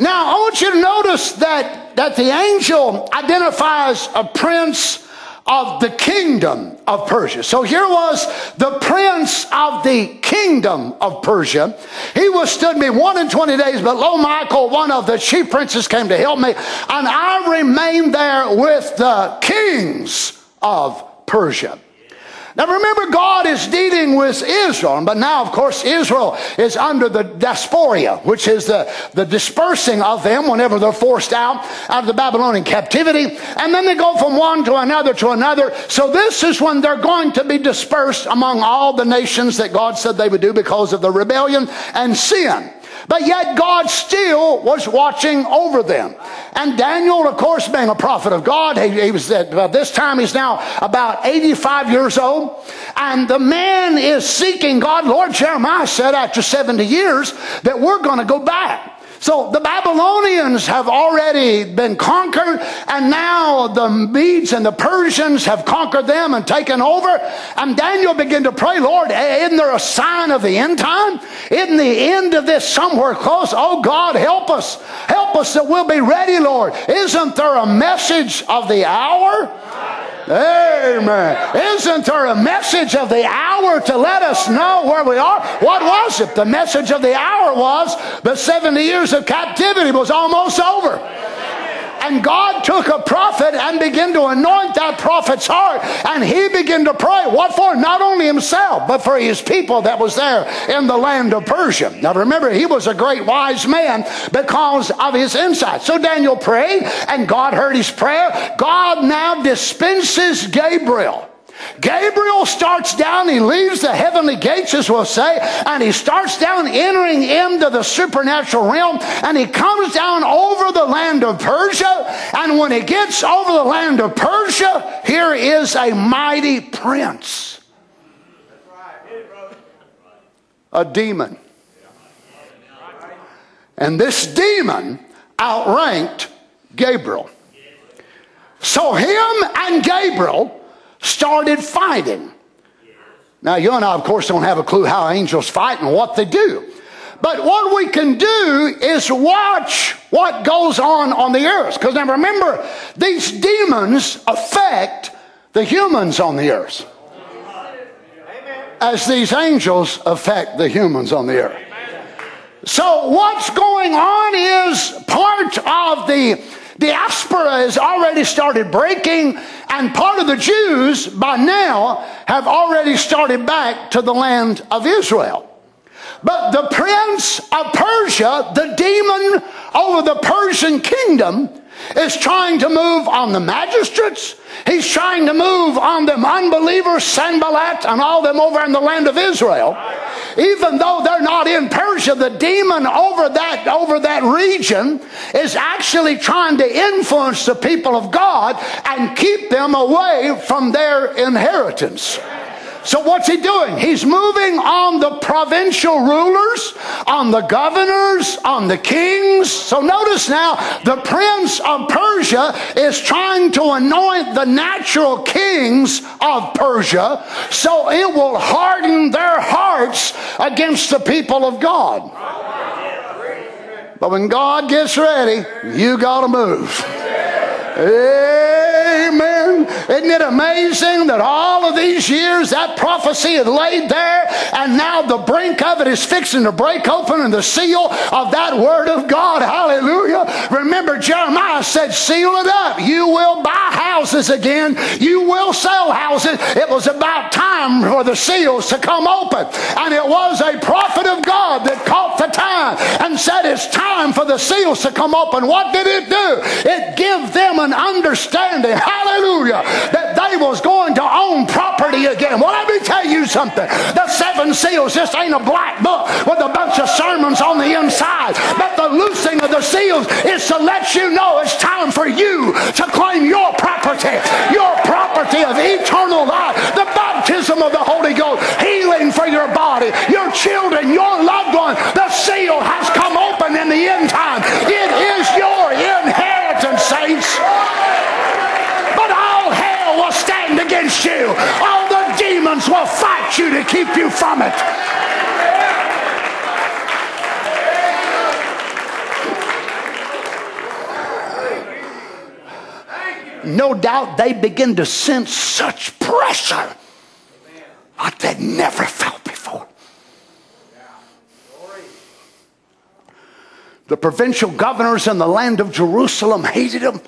Now, I want you to notice that, that the angel identifies a prince of the kingdom of Persia. So here was the prince of the kingdom of Persia. He withstood me one and twenty days, but lo, Michael, one of the chief princes, came to help me, and I remained there with the kings of Persia. Now remember, God is dealing with Israel, but now, of course, Israel is under the diaspora, which is the, the dispersing of them whenever they're forced out, out of the Babylonian captivity. And then they go from one to another to another. So this is when they're going to be dispersed among all the nations that God said they would do because of the rebellion and sin. But yet God still was watching over them. And Daniel, of course, being a prophet of God, he, he was at this time he's now about 85 years old. And the man is seeking God. Lord Jeremiah said after 70 years that we're going to go back. So the Babylonians have already been conquered, and now the Medes and the Persians have conquered them and taken over. And Daniel began to pray, Lord, isn't there a sign of the end time? Isn't the end of this somewhere close? Oh God, help us. Help us that we'll be ready, Lord. Isn't there a message of the hour? Amen. Isn't there a message of the hour to let us know where we are? What was it? The message of the hour was the 70 years of captivity was almost over. And God took a prophet and began to anoint that prophet's heart. And he began to pray. What for? Not only himself, but for his people that was there in the land of Persia. Now remember, he was a great wise man because of his insight. So Daniel prayed, and God heard his prayer. God now dispenses Gabriel Gabriel starts down, he leaves the heavenly gates, as we'll say, and he starts down entering into the supernatural realm, and he comes down over the land of Persia. And when he gets over the land of Persia, here is a mighty prince. A demon. And this demon outranked Gabriel. So him and Gabriel started fighting. Now, you and I, of course, don't have a clue how angels fight and what they do. But what we can do is watch what goes on on the earth. Because now remember, these demons affect the humans on the earth. As these angels affect the humans on the earth. So what's going on is part of the diaspora has already started breaking, and part of the Jews by now have already started back to the land of Israel. But the prince of Persia, the demon over the Persian kingdom, is trying to move on the magistrates. He's trying to move on them unbelievers, Sanballat, and all them over in the land of Israel. Even though they're not in Persia, the demon over that, over that region is actually trying to influence the people of God and keep them away from their inheritance. So what's he doing? He's moving on the provincial rulers, on the governors, on the kings. So notice now, the prince of Persia is trying to anoint the natural kings of Persia so it will harden their hearts against the people of God. But when God gets ready, you got to move. Amen. Isn't it amazing that all of these years that prophecy had laid there and now the brink of it is fixing to break open and the seal of that word of God. Hallelujah. Remember, Jeremiah said, Seal it up. You will buy houses again. You will sell houses. It was about time for the seals to come open. And it was a prophet of God that caught the time and said, It's time for the seals to come open. What did it do? It gave them an understanding, hallelujah, that they was going to own property again. Well, let me tell you something. The seven seals just ain't a black book with a bunch of sermons on the inside. But the loosing of the seals is to let you know it's time for you to claim your property, your property of eternal life, the baptism of the Holy Ghost, healing for your body, your children, your loved one. The seal has come open in the end time. It is saints. But all hell will stand against you. All the demons will fight you to keep you from it. no doubt they begin to sense such pressure like they'd never felt before. The provincial governors in the land of Jerusalem hated him.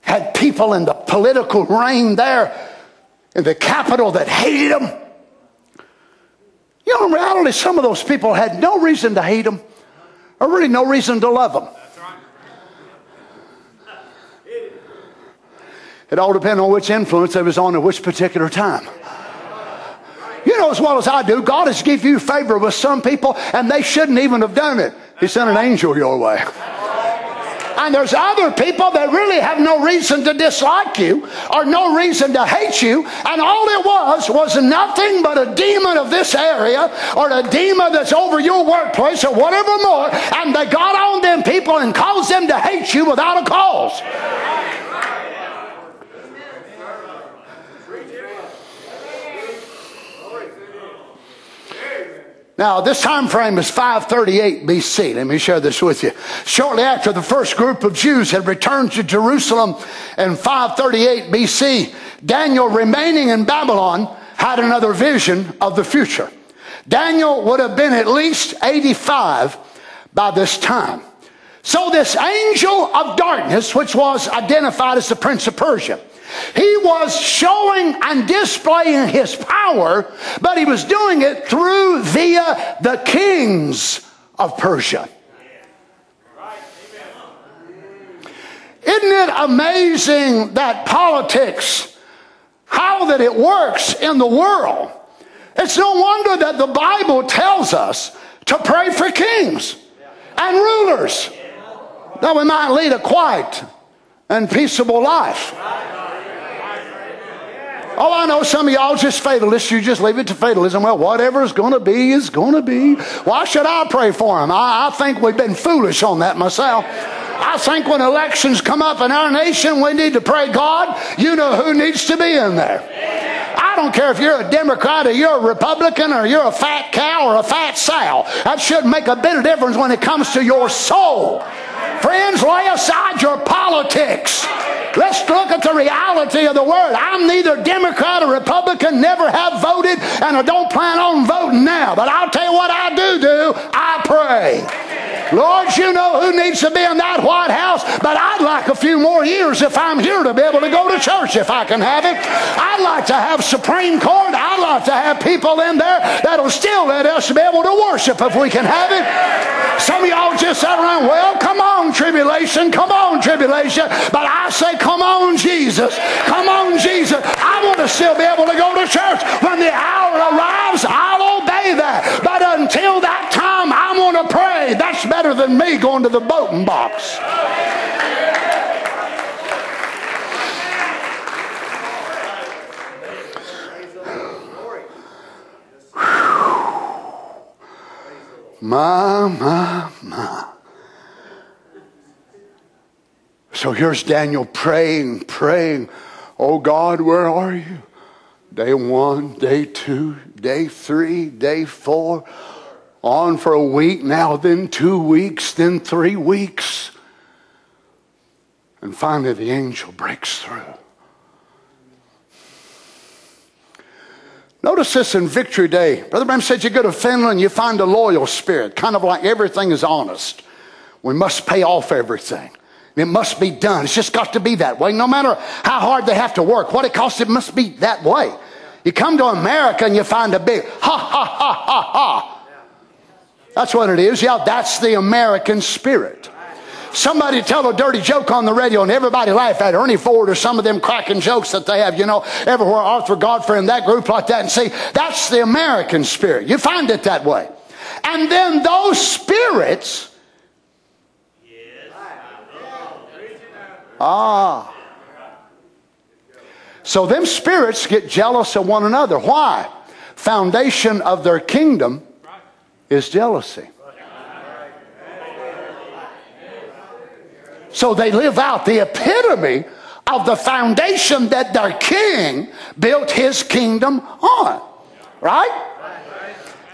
Had people in the political reign there in the capital that hated him. You know, in reality, some of those people had no reason to hate him or really no reason to love them. It all depends on which influence they was on at which particular time. You know as well as I do, God has given you favor with some people, and they shouldn't even have done it. He sent an angel your way. And there's other people that really have no reason to dislike you or no reason to hate you. And all it was was nothing but a demon of this area or a demon that's over your workplace or whatever more. And they got on them people and caused them to hate you without a cause. Now, this time frame is 538 BC. Let me share this with you. Shortly after the first group of Jews had returned to Jerusalem in 538 BC, Daniel, remaining in Babylon, had another vision of the future. Daniel would have been at least 85 by this time. So, this angel of darkness, which was identified as the Prince of Persia, he was showing and displaying his power, but he was doing it through via the kings of Persia. Isn't it amazing that politics, how that it works in the world? It's no wonder that the Bible tells us to pray for kings and rulers that we might lead a quiet and peaceable life. Oh, I know some of y'all just fatalists. You just leave it to fatalism. Well, whatever's going to be is going to be. Why should I pray for them? I, I think we've been foolish on that myself. I think when elections come up in our nation, we need to pray, God, you know who needs to be in there. I don't care if you're a Democrat or you're a Republican or you're a fat cow or a fat sow. That shouldn't make a bit of difference when it comes to your soul. Friends, lay aside your politics. Let's look at the reality of the word. I'm neither Democrat or Republican, never have voted, and I don't plan on voting now. But I'll tell you what I do do. I pray. Lord, you know who needs to be in that White House, but I'd like a few more years if I'm here to be able to go to church if I can have it. I'd like to have Supreme Court. I'd like to have people in there that'll still let us be able to worship if we can have it. Some of y'all just sat around, well, come on, tribulation, come on, tribulation. But I say, come on, Jesus. Come on, Jesus. I want to still be able to go to church. When the hour arrives, I'll obey than me going to the voting box. My, my, my. So here's Daniel praying, praying, Oh God, where are you? Day one, day two, day three, day four on for a week, now then two weeks, then three weeks. And finally, the angel breaks through. Notice this in Victory Day. Brother Branham said you go to Finland, you find a loyal spirit, kind of like everything is honest. We must pay off everything. It must be done. It's just got to be that way. No matter how hard they have to work, what it costs, it must be that way. You come to America and you find a big ha ha ha ha ha. That's what it is. Yeah, that's the American spirit. Somebody tell a dirty joke on the radio and everybody laugh at. Ernie Ford or some of them cracking jokes that they have, you know, everywhere, Arthur Godfrey and that group like that. And see, that's the American spirit. You find it that way. And then those spirits. Ah. So them spirits get jealous of one another. Why? Foundation of their kingdom is jealousy. So they live out the epitome of the foundation that their king built his kingdom on. Right?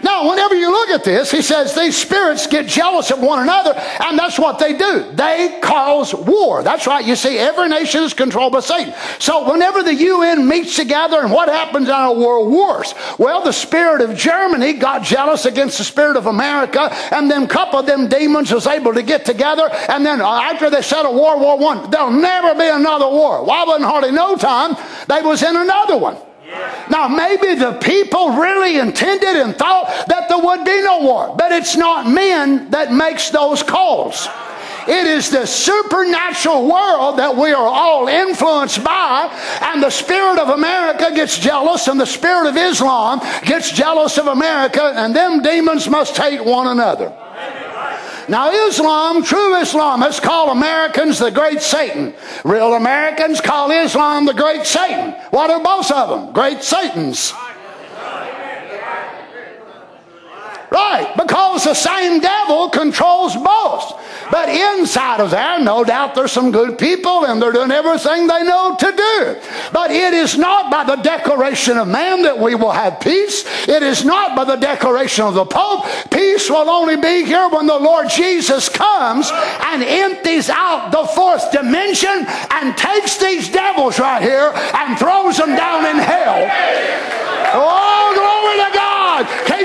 Now, whenever you look at this, he says these spirits get jealous of one another, and that's what they do. They cause war. That's right. You see, every nation is controlled by Satan. So, whenever the UN meets together, and what happens in our world wars? Well, the spirit of Germany got jealous against the spirit of America, and then a couple of them demons was able to get together, and then uh, after they settled World War One, there'll never be another war. Why wasn't hardly no time they was in another one? Now, maybe the people really intended and thought that there would be no war, but it's not men that makes those calls. It is the supernatural world that we are all influenced by, and the spirit of America gets jealous, and the spirit of Islam gets jealous of America, and them demons must hate one another. Now, Islam, true Islamists, call Americans the great Satan. Real Americans call Islam the great Satan. What are both of them? Great Satans. Right, because the same devil controls both. But inside of there, no doubt there's some good people and they're doing everything they know to do. But it is not by the declaration of man that we will have peace. It is not by the declaration of the Pope. Peace will only be here when the Lord Jesus comes and empties out the fourth dimension and takes these devils right here and throws them down in hell. Oh,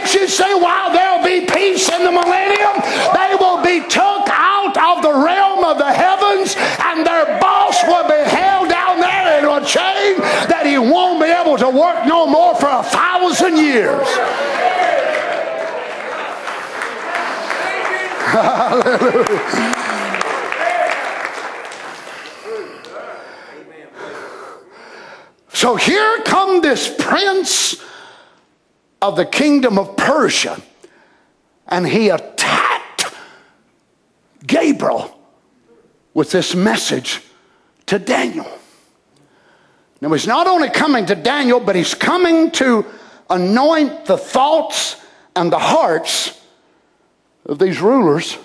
Can't you say, while there'll be peace in the millennium, they will be took out of the realm of the heavens and their boss will be held down there in a chain that he won't be able to work no more for a thousand years. Hallelujah. [laughs] So here come this prince of the kingdom of Persia, and he attacked Gabriel with this message to Daniel. Now, he's not only coming to Daniel, but he's coming to anoint the thoughts and the hearts of these rulers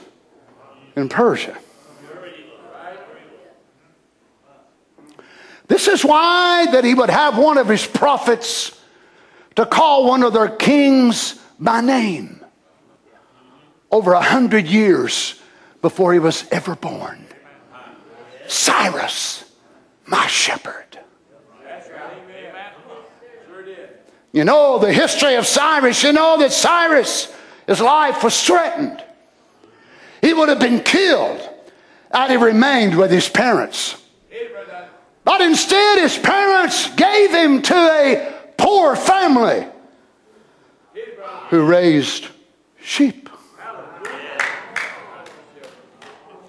in Persia. This is why that he would have one of his prophets to call one of their kings by name over a hundred years before he was ever born. Cyrus, my shepherd. You know the history of Cyrus. You know that Cyrus, his life was threatened. He would have been killed had he remained with his parents. But instead, his parents gave him to a poor family who raised sheep.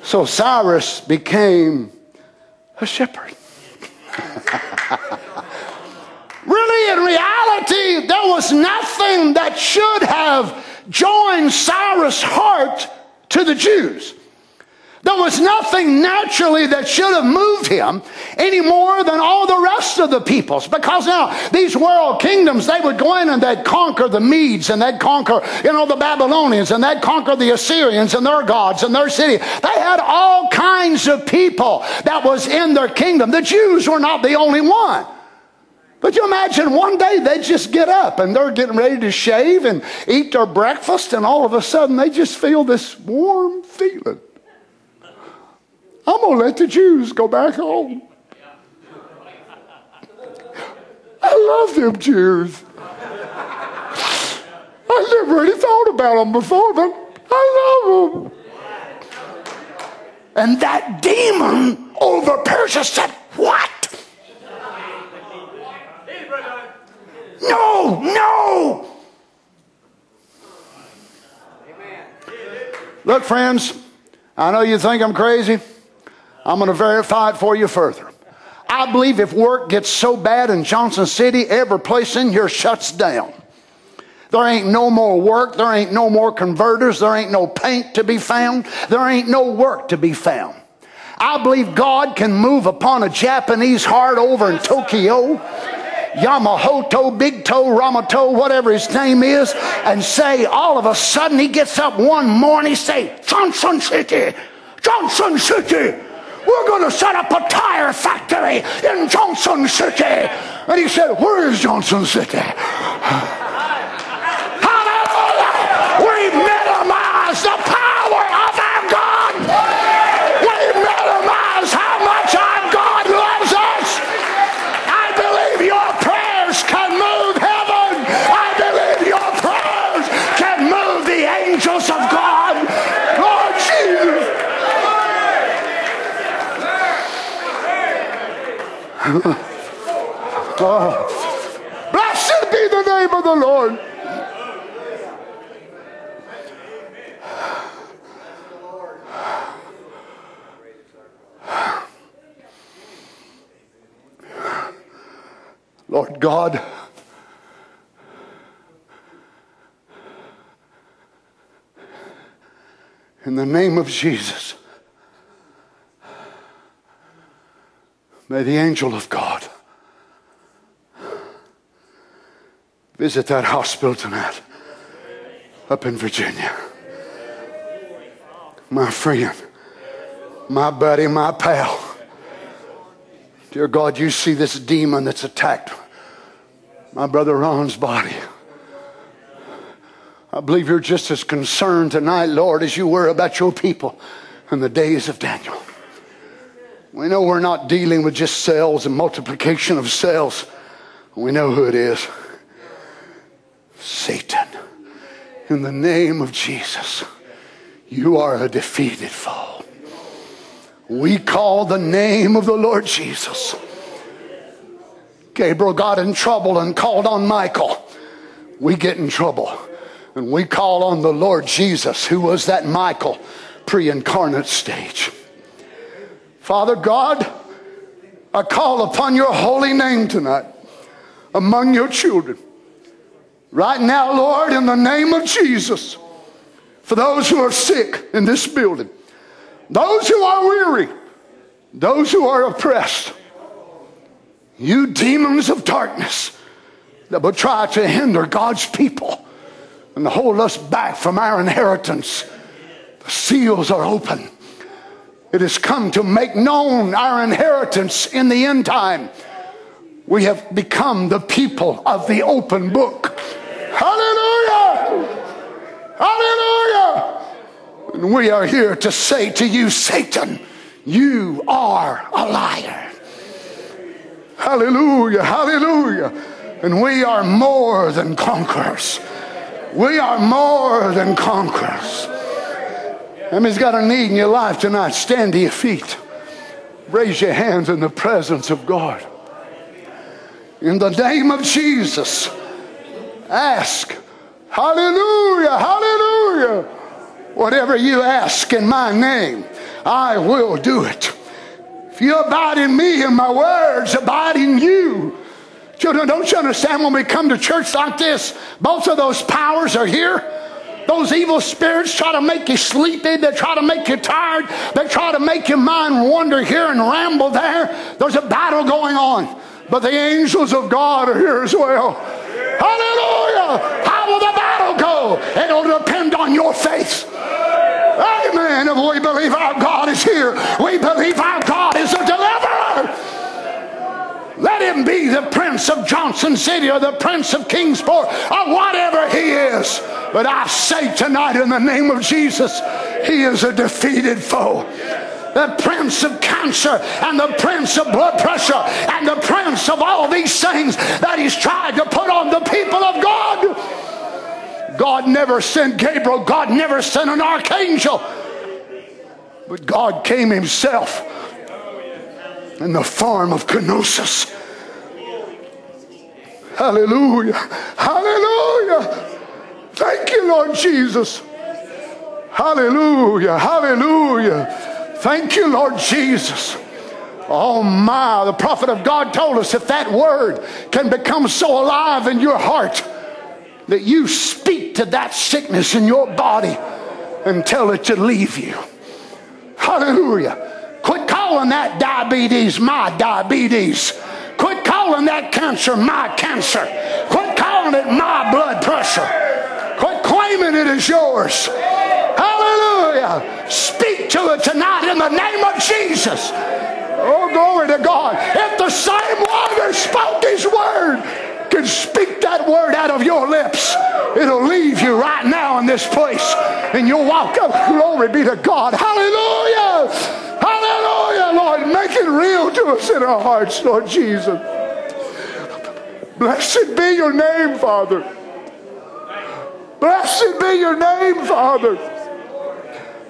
So Cyrus became a shepherd. [laughs] really, in reality, there was nothing that should have joined Cyrus' heart to the Jews. There was nothing naturally that should have moved him any more than all the rest of the peoples. Because now, these world kingdoms, they would go in and they'd conquer the Medes and they'd conquer, you know, the Babylonians and they'd conquer the Assyrians and their gods and their city. They had all kinds of people that was in their kingdom. The Jews were not the only one. But you imagine one day they just get up and they're getting ready to shave and eat their breakfast, and all of a sudden they just feel this warm feeling I'm going to let the Jews go back home. I love them Jews. I never really thought about them before, but I love them. And that demon over Persia said, What? No, no. Look, friends, I know you think I'm crazy. I'm going to verify it for you further. I believe if work gets so bad in Johnson City, every place in here shuts down. There ain't no more work. There ain't no more converters. There ain't no paint to be found. There ain't no work to be found. I believe God can move upon a Japanese heart over in Tokyo Yamahoto, Big Toe, Ramato, whatever his name is, and say all of a sudden he gets up one morning, say, Johnson City, Johnson City, we're going to set up a tire factory in Johnson City. And he said, Where is Johnson City? Hallelujah! We minimize the power of our God. [laughs] oh. Blessed be the name of the Lord. Lord God, in the name of Jesus, may the angel of God Visit that hospital tonight up in Virginia. My friend, my buddy, my pal. Dear God, you see this demon that's attacked my brother Ron's body. I believe you're just as concerned tonight, Lord, as you were about your people in the days of Daniel. We know we're not dealing with just cells and multiplication of cells. We know who it is. Satan, in the name of Jesus, you are a defeated foe. We call the name of the Lord Jesus. Gabriel got in trouble and called on Michael. We get in trouble and we call on the Lord Jesus, who was that Michael pre incarnate stage. Father God, I call upon your holy name tonight among your children. Right now, Lord, in the name of Jesus, for those who are sick in this building, those who are weary, those who are oppressed, you demons of darkness that will try to hinder God's people and hold us back from our inheritance. The seals are open. It has come to make known our inheritance in the end time. We have become the people of the open book. Hallelujah! Hallelujah! And we are here to say to you, Satan, you are a liar. Hallelujah, hallelujah. And we are more than conquerors. We are more than conquerors. I mean, has got a need in your life tonight. Stand to your feet. Raise your hands in the presence of God. In the name of Jesus. Ask. Hallelujah, hallelujah. Whatever you ask in my name, I will do it. If you abide in me and my words abide in you. Children, don't you understand when we come to church like this, both of those powers are here? Those evil spirits try to make you sleepy. They try to make you tired. They try to make your mind wander here and ramble there. There's a battle going on. But the angels of God are here as well. Hallelujah. How will the battle go? It'll depend on your faith. Amen. If we believe our God is here, we believe our God is a deliverer. Be the prince of Johnson City or the prince of Kingsport or whatever he is. But I say tonight in the name of Jesus, he is a defeated foe. the prince of cancer and the prince of blood pressure and the prince of all these things that he's tried to put on the people of God. God never sent Gabriel, God never sent an archangel, but God came himself in the form of kenosis. Hallelujah. Hallelujah. Thank you, Lord Jesus. Hallelujah. Hallelujah. Thank you, Lord Jesus. Oh my, the prophet of God told us if that word can become so alive in your heart that you speak to that sickness in your body and tell it to leave you. Hallelujah. Quit calling that diabetes my diabetes. Calling that cancer my cancer. Quit calling it my blood pressure. Quit claiming it is yours. Hallelujah. Speak to it tonight in the name of Jesus. Oh, glory to God. If the same one that spoke his word can speak that word out of your lips, it'll leave you right now in this place. And you'll walk up. Glory be to God. Hallelujah. Hallelujah, Lord. Make it real to us in our hearts, Lord Jesus. Blessed be your name, Father. Blessed be your name, Father.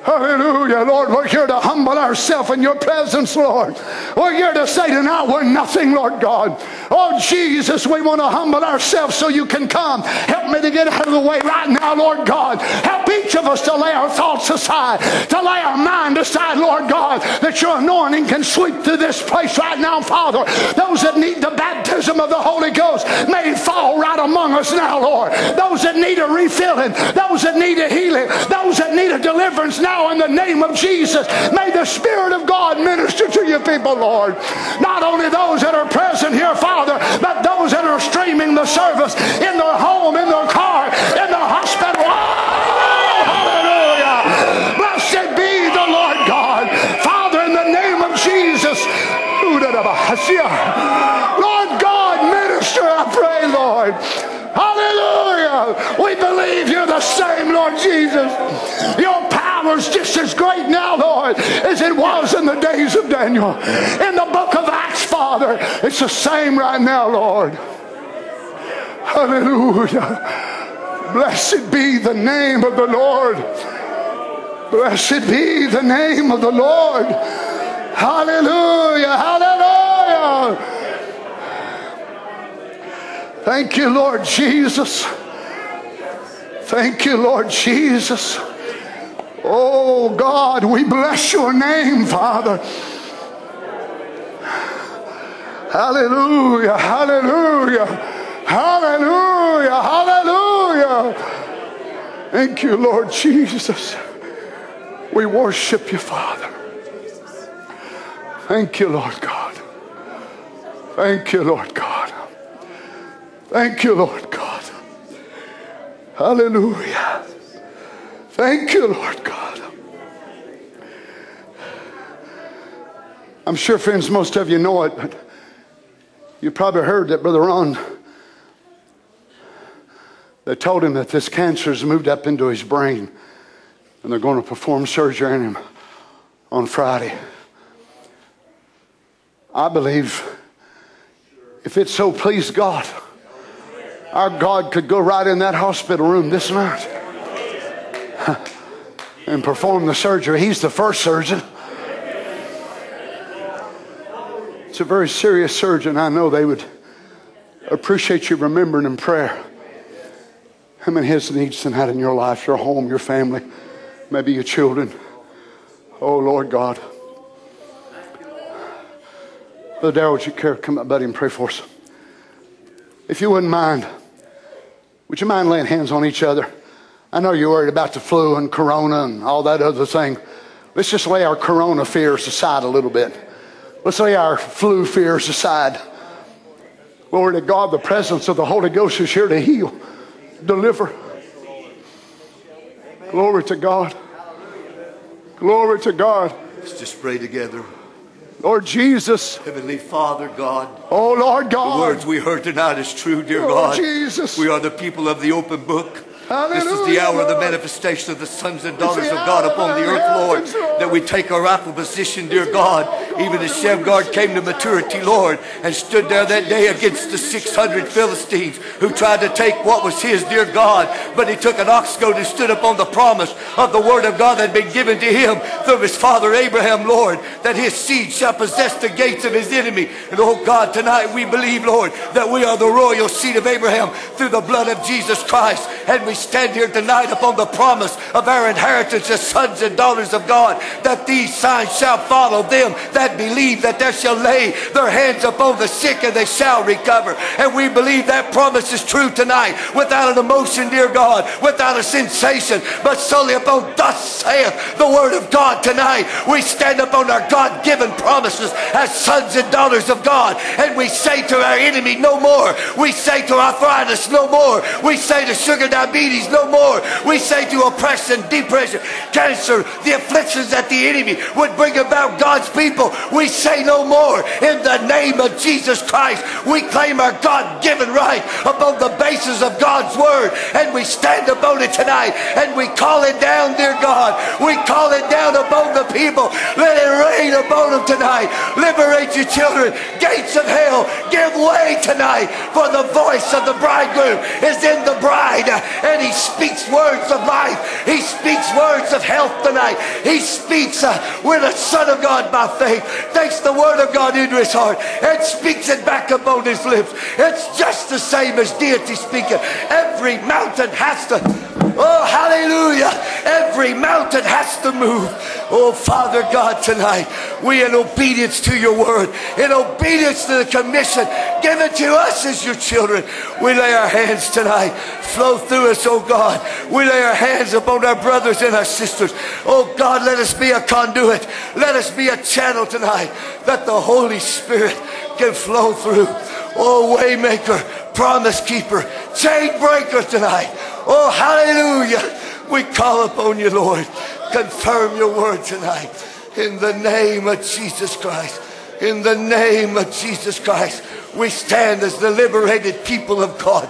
Hallelujah, Lord. We're here to humble ourselves in your presence, Lord. We're here to say tonight we're nothing, Lord God. Oh, Jesus, we want to humble ourselves so you can come. Help me to get out of the way right now, Lord God. Help each of us to lay our thoughts aside, to lay our mind aside, Lord God, that your anointing can sweep through this place right now, Father. Those that need the baptism of the Holy Ghost may right among us now, Lord. Those that need a refilling, those that need a healing, those that need a deliverance now in the name of Jesus. May the Spirit of God minister to your people, Lord. Not only those that are present here, Father, but those that are streaming the service in their home, in their car, in their hospital. Oh, hallelujah. Blessed be the Lord God. Father, in the name of Jesus. Lord God, minister, I pray, Lord. Hallelujah. We believe you're the same, Lord Jesus. Your power is just as great now, Lord, as it was in the days of Daniel. In the book of Acts, Father, it's the same right now, Lord. Hallelujah. Blessed be the name of the Lord. Blessed be the name of the Lord. Hallelujah. Hallelujah. Thank you, Lord Jesus. Thank you, Lord Jesus. Oh God, we bless your name, Father. Hallelujah, hallelujah, hallelujah, hallelujah. Thank you, Lord Jesus. We worship you, Father. Thank you, Lord God. Thank you, Lord God. Thank you, Lord God. Hallelujah. Thank you, Lord God. I'm sure, friends, most of you know it, but you probably heard that Brother Ron, they told him that this cancer has moved up into his brain and they're going to perform surgery on him on Friday. I believe if it so pleased God, our God could go right in that hospital room this night [laughs] and perform the surgery. He's the first surgeon. It's a very serious surgeon. I know they would appreciate you remembering in prayer. How many his needs tonight in your life, your home, your family, maybe your children? Oh, Lord God. Brother Darrell, would you care come up, buddy, and pray for us? If you wouldn't mind, would you mind laying hands on each other? I know you're worried about the flu and corona and all that other thing. Let's just lay our corona fears aside a little bit. Let's lay our flu fears aside. Glory to God, the presence of the Holy Ghost is here to heal, deliver. Glory to God. Glory to God. Let's just pray together. Lord Jesus. Heavenly Father, God. Oh, Lord God. The words we heard tonight is true, dear oh, God. Jesus. We are the people of the open book. This is the Hallelujah, hour of the manifestation of the sons and daughters of God upon the earth, Lord, Lord. that we take our rightful position, dear God, even as Shamgar came to maturity, Lord, and stood there that day against the 600 Philistines who tried to take what was his, dear God, but he took an ox goad and stood upon the promise of the word of God that had been given to him through his father Abraham, Lord, that his seed shall possess the gates of his enemy. And oh God, tonight we believe, Lord, that we are the royal seed of Abraham through the blood of Jesus Christ. And we stand here tonight upon the promise of our inheritance as sons and daughters of God, that these signs shall follow them that believe, that they shall lay their hands upon the sick and they shall recover. And we believe that promise is true tonight without an emotion, dear God, without a sensation, but solely upon thus saith the word of God tonight. We stand upon our God given promises as sons and daughters of God, and we say to our enemy, No more. We say to arthritis, No more. We say to sugar diabetes, No more. We say to oppression, depression, cancer, the afflictions that the enemy would bring about God's people. We say no more. In the name of Jesus Christ, we claim our God given right upon the basis of God's word, and we stand upon it tonight, and we call it down, dear God. We call it down upon the people. Let it rain upon them tonight. Liberate your children. Gates of hell, give way tonight, for the voice of the bridegroom is in the bride, and he speaks words of life. He speaks words of health tonight. He speaks uh, with the Son of God by faith, takes the word of God into his heart, and speaks it back upon his lips. It's just the same as deity speaking. Every mountain has to Oh, hallelujah. Every mountain has to move. Oh, Father God, tonight, we in obedience to your word, in obedience to the commission given to us as your children, we lay our hands tonight. Flow through us, oh God. We lay our hands upon our brothers and our sisters. Oh God, let us be a conduit. Let us be a channel tonight that the Holy Spirit can flow through. Oh, waymaker, promise keeper, chain breaker tonight. Oh, hallelujah. We call upon you, Lord. Confirm your word tonight. In the name of Jesus Christ. In the name of Jesus Christ. We stand as the liberated people of God.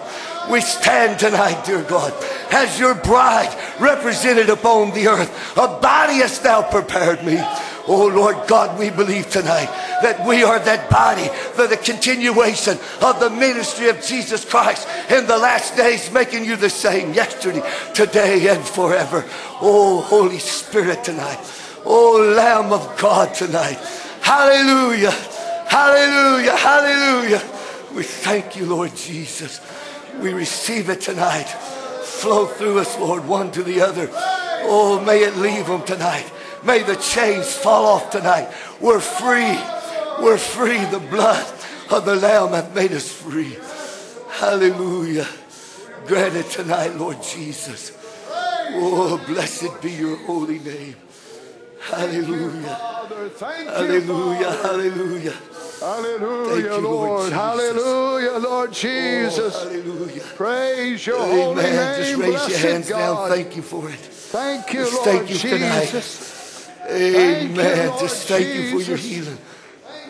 We stand tonight, dear God, as your bride represented upon the earth. A body hast thou prepared me. Oh Lord God, we believe tonight that we are that body for the continuation of the ministry of Jesus Christ in the last days, making you the same yesterday, today, and forever. Oh Holy Spirit tonight. Oh Lamb of God tonight. Hallelujah. Hallelujah. Hallelujah. We thank you, Lord Jesus. We receive it tonight. Flow through us, Lord, one to the other. Oh, may it leave them tonight. May the chains fall off tonight. We're free. We're free. The blood of the Lamb hath made us free. Hallelujah. Grant it tonight, Lord Jesus. Oh, blessed be your holy name. Hallelujah. Father, thank you, Hallelujah. Hallelujah. Hallelujah, you, Lord Lord. Hallelujah, Lord Jesus. Oh, hallelujah. Praise your holy name. Just raise Blessed your hands God. down. Thank you for it. Thank you, Just Lord thank you tonight. Jesus. Amen. you, Lord Just thank you for your healing.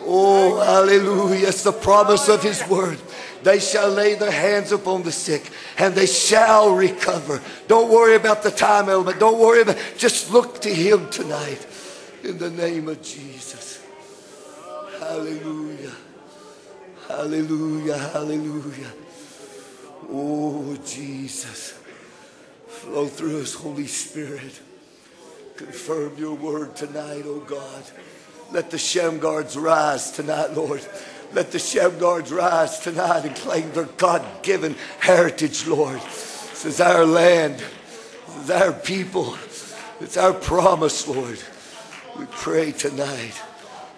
Oh, hallelujah. It's the promise of his word. They shall lay their hands upon the sick and they shall recover. Don't worry about the time element. Don't worry about. Just look to him tonight in the name of Jesus. Hallelujah. Hallelujah. Hallelujah. Oh, Jesus. Flow through us, Holy Spirit. Confirm your word tonight, oh God. Let the Shamgars rise tonight, Lord. Let the Shamgars rise tonight and claim their God given heritage, Lord. This is our land. This is our people. It's our promise, Lord. We pray tonight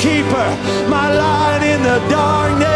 Keeper, my light in the darkness.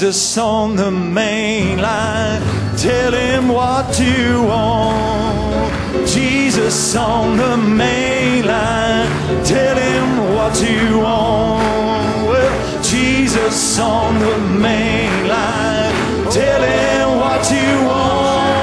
Jesus on the main line. Tell him what you want. Jesus on the main line. Tell him what you want. Well, Jesus on the main line. Tell him what you want.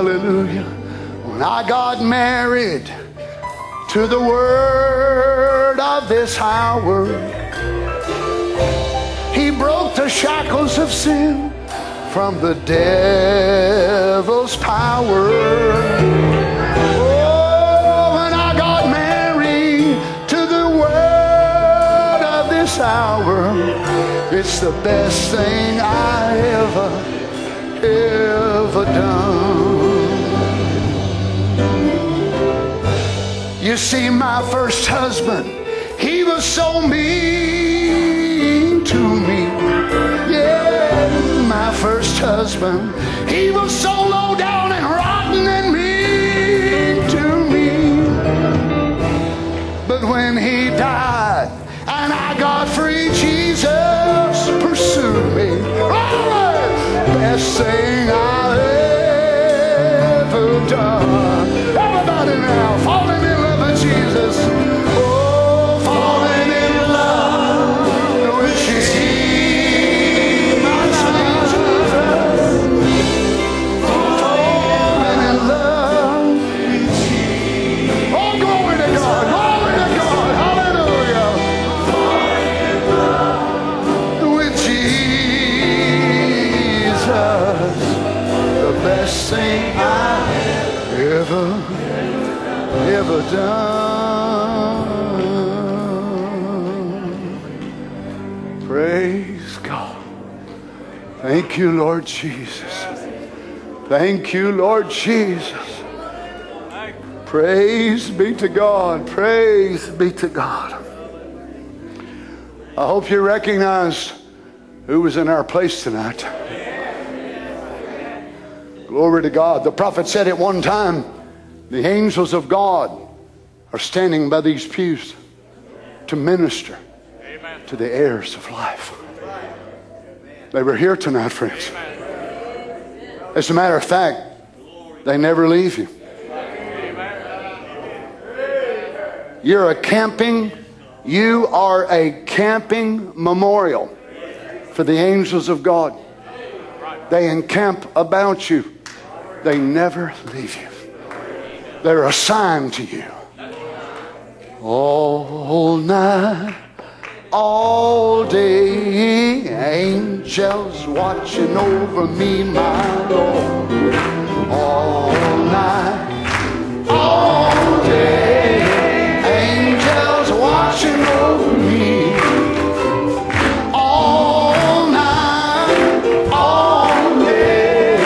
Hallelujah. When I got married to the word of this hour, he broke the shackles of sin from the devil's power. Oh, when I got married to the word of this hour, it's the best thing I ever, ever done. You see, my first husband, he was so mean to me. Yeah, my first husband, he was so low down and rotten and mean to me. But when he died and I got free, Jesus pursued me. Glory! Best thing I ever, ever done. Praise God. Thank you, Lord Jesus. Thank you, Lord Jesus. Praise be to God. Praise be to God. I hope you recognized who was in our place tonight. Glory to God. The prophet said at one time, the angels of God are standing by these pews to minister to the heirs of life. They were here tonight, friends. As a matter of fact, they never leave you. You're a camping, you are a camping memorial for the angels of God. They encamp about you, they never leave you. They're assigned to you. All night, all day, angels watching over me, my Lord. All night, all day, angels watching over me. All night, all day,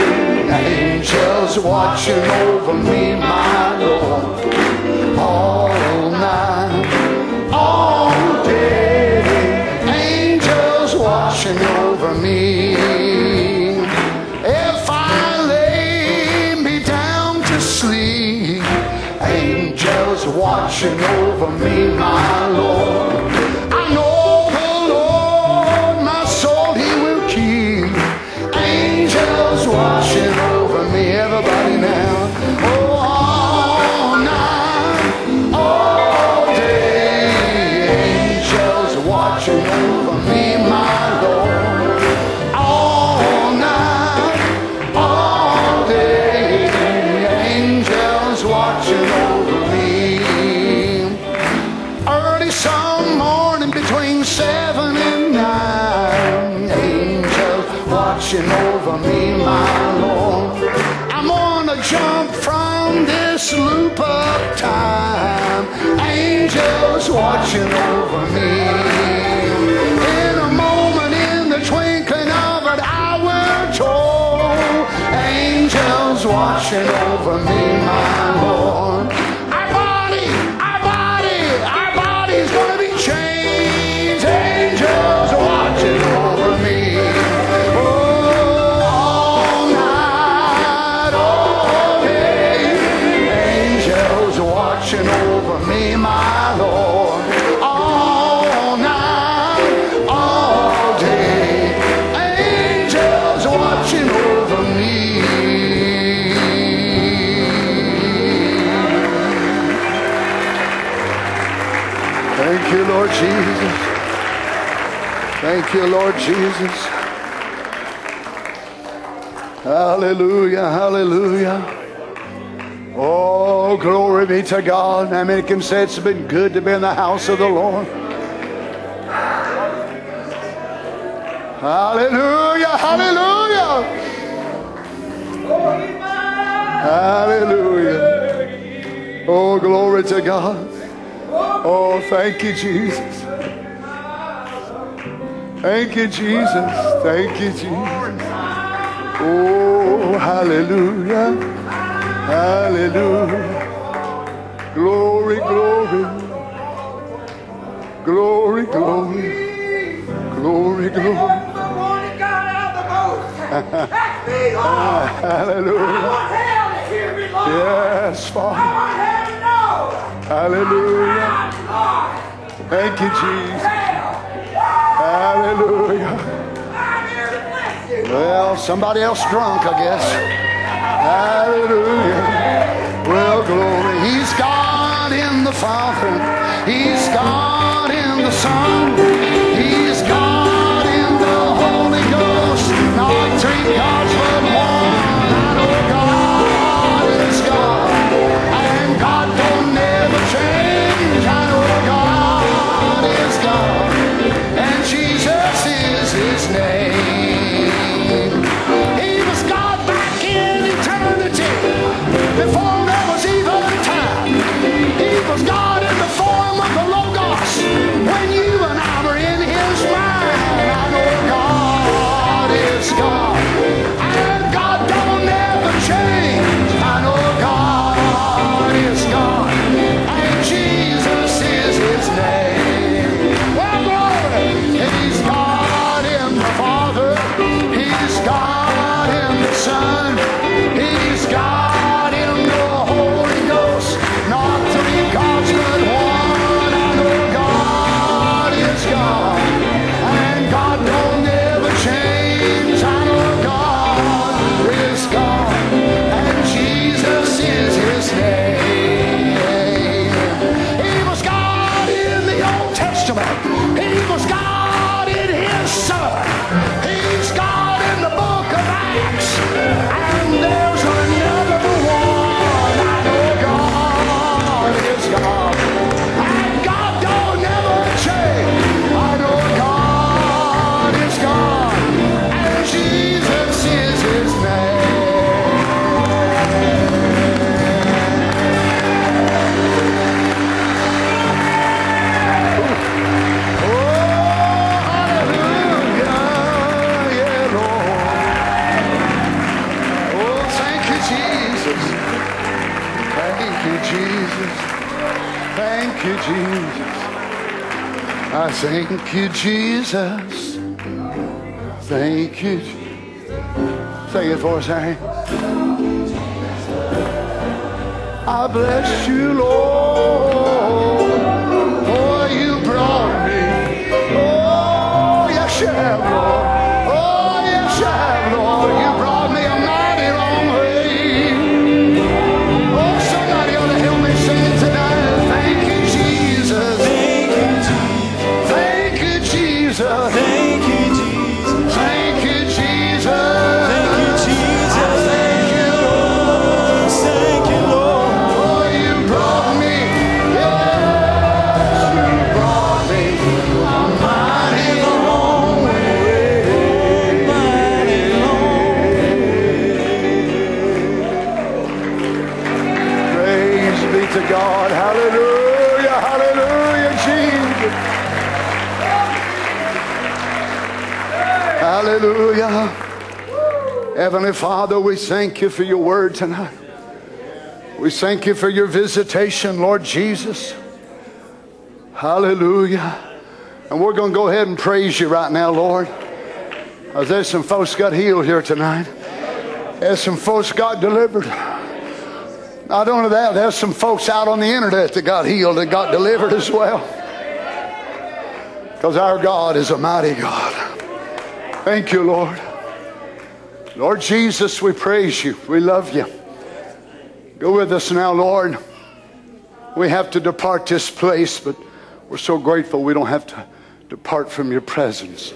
angels watching over me, my 네. you, Lord Jesus. Hallelujah, hallelujah. Oh, glory be to God. I mean, it can say it's been good to be in the house of the Lord. Hallelujah, hallelujah. Hallelujah. Oh, glory to God. Oh, thank you, Jesus. Thank you, Jesus. Thank you, Jesus. Oh, hallelujah. Hallelujah. Glory, glory. Glory, glory. Glory, glory. [laughs] ah, hallelujah. Yes, Father. Hallelujah. Thank you, Jesus. Well, somebody else drunk, I guess. Hallelujah. Well, glory. He's God in the Father. He's God in the Son. Thank you, Jesus. Thank you. Sing it for us, Harry. I bless you, Lord. Oh, you brought me. Oh, yes, you have, Lord. Heavenly Father, we thank you for your word tonight. We thank you for your visitation, Lord Jesus. Hallelujah. And we're going to go ahead and praise you right now, Lord. As there's some folks got healed here tonight. There's some folks got delivered. Not only that, there's some folks out on the internet that got healed and got delivered as well. Because our God is a mighty God. Thank you, Lord. Lord Jesus, we praise you. We love you. Go with us now, Lord. We have to depart this place, but we're so grateful we don't have to depart from your presence.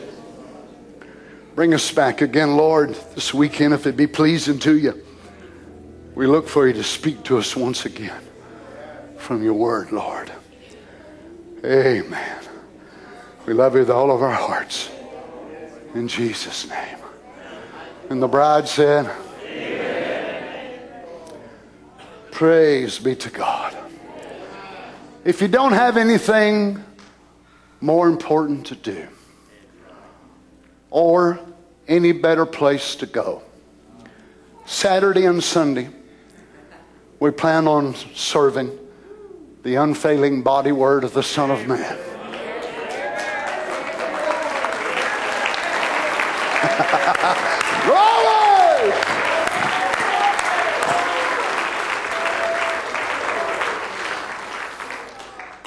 Bring us back again, Lord, this weekend if it be pleasing to you. We look for you to speak to us once again from your word, Lord. Amen. We love you with all of our hearts. In Jesus' name. And the bride said, Praise be to God. If you don't have anything more important to do or any better place to go, Saturday and Sunday, we plan on serving the unfailing body word of the Son of Man. [laughs]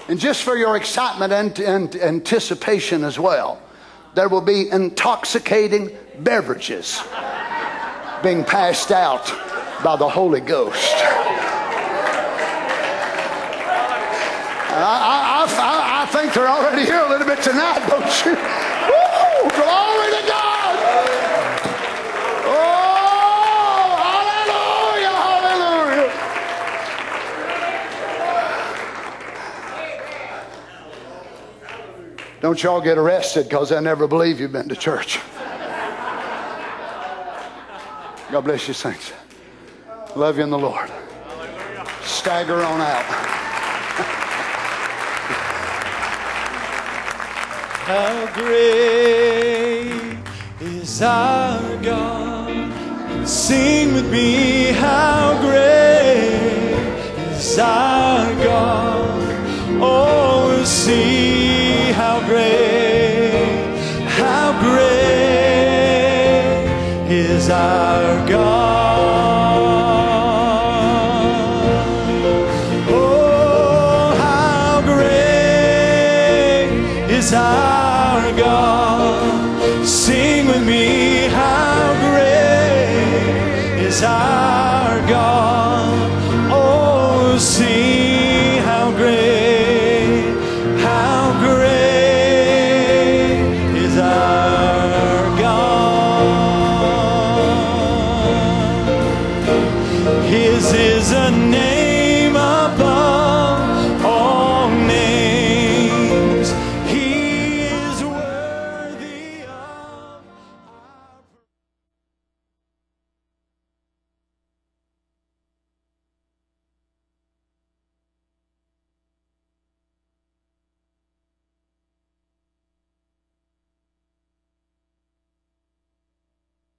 And just for your excitement and, and anticipation as well, there will be intoxicating beverages being passed out by the Holy Ghost. I, I, I, I think they're already here a little bit tonight, don't you? Woo! Glory to God! Oh, hallelujah, hallelujah. Don't y'all get arrested because I never believe you've been to church. God bless you, saints. Love you in the Lord. Stagger on out. [laughs] How great is our God? Sing with me, how great is our God? Oh, we'll how great, how great is our God.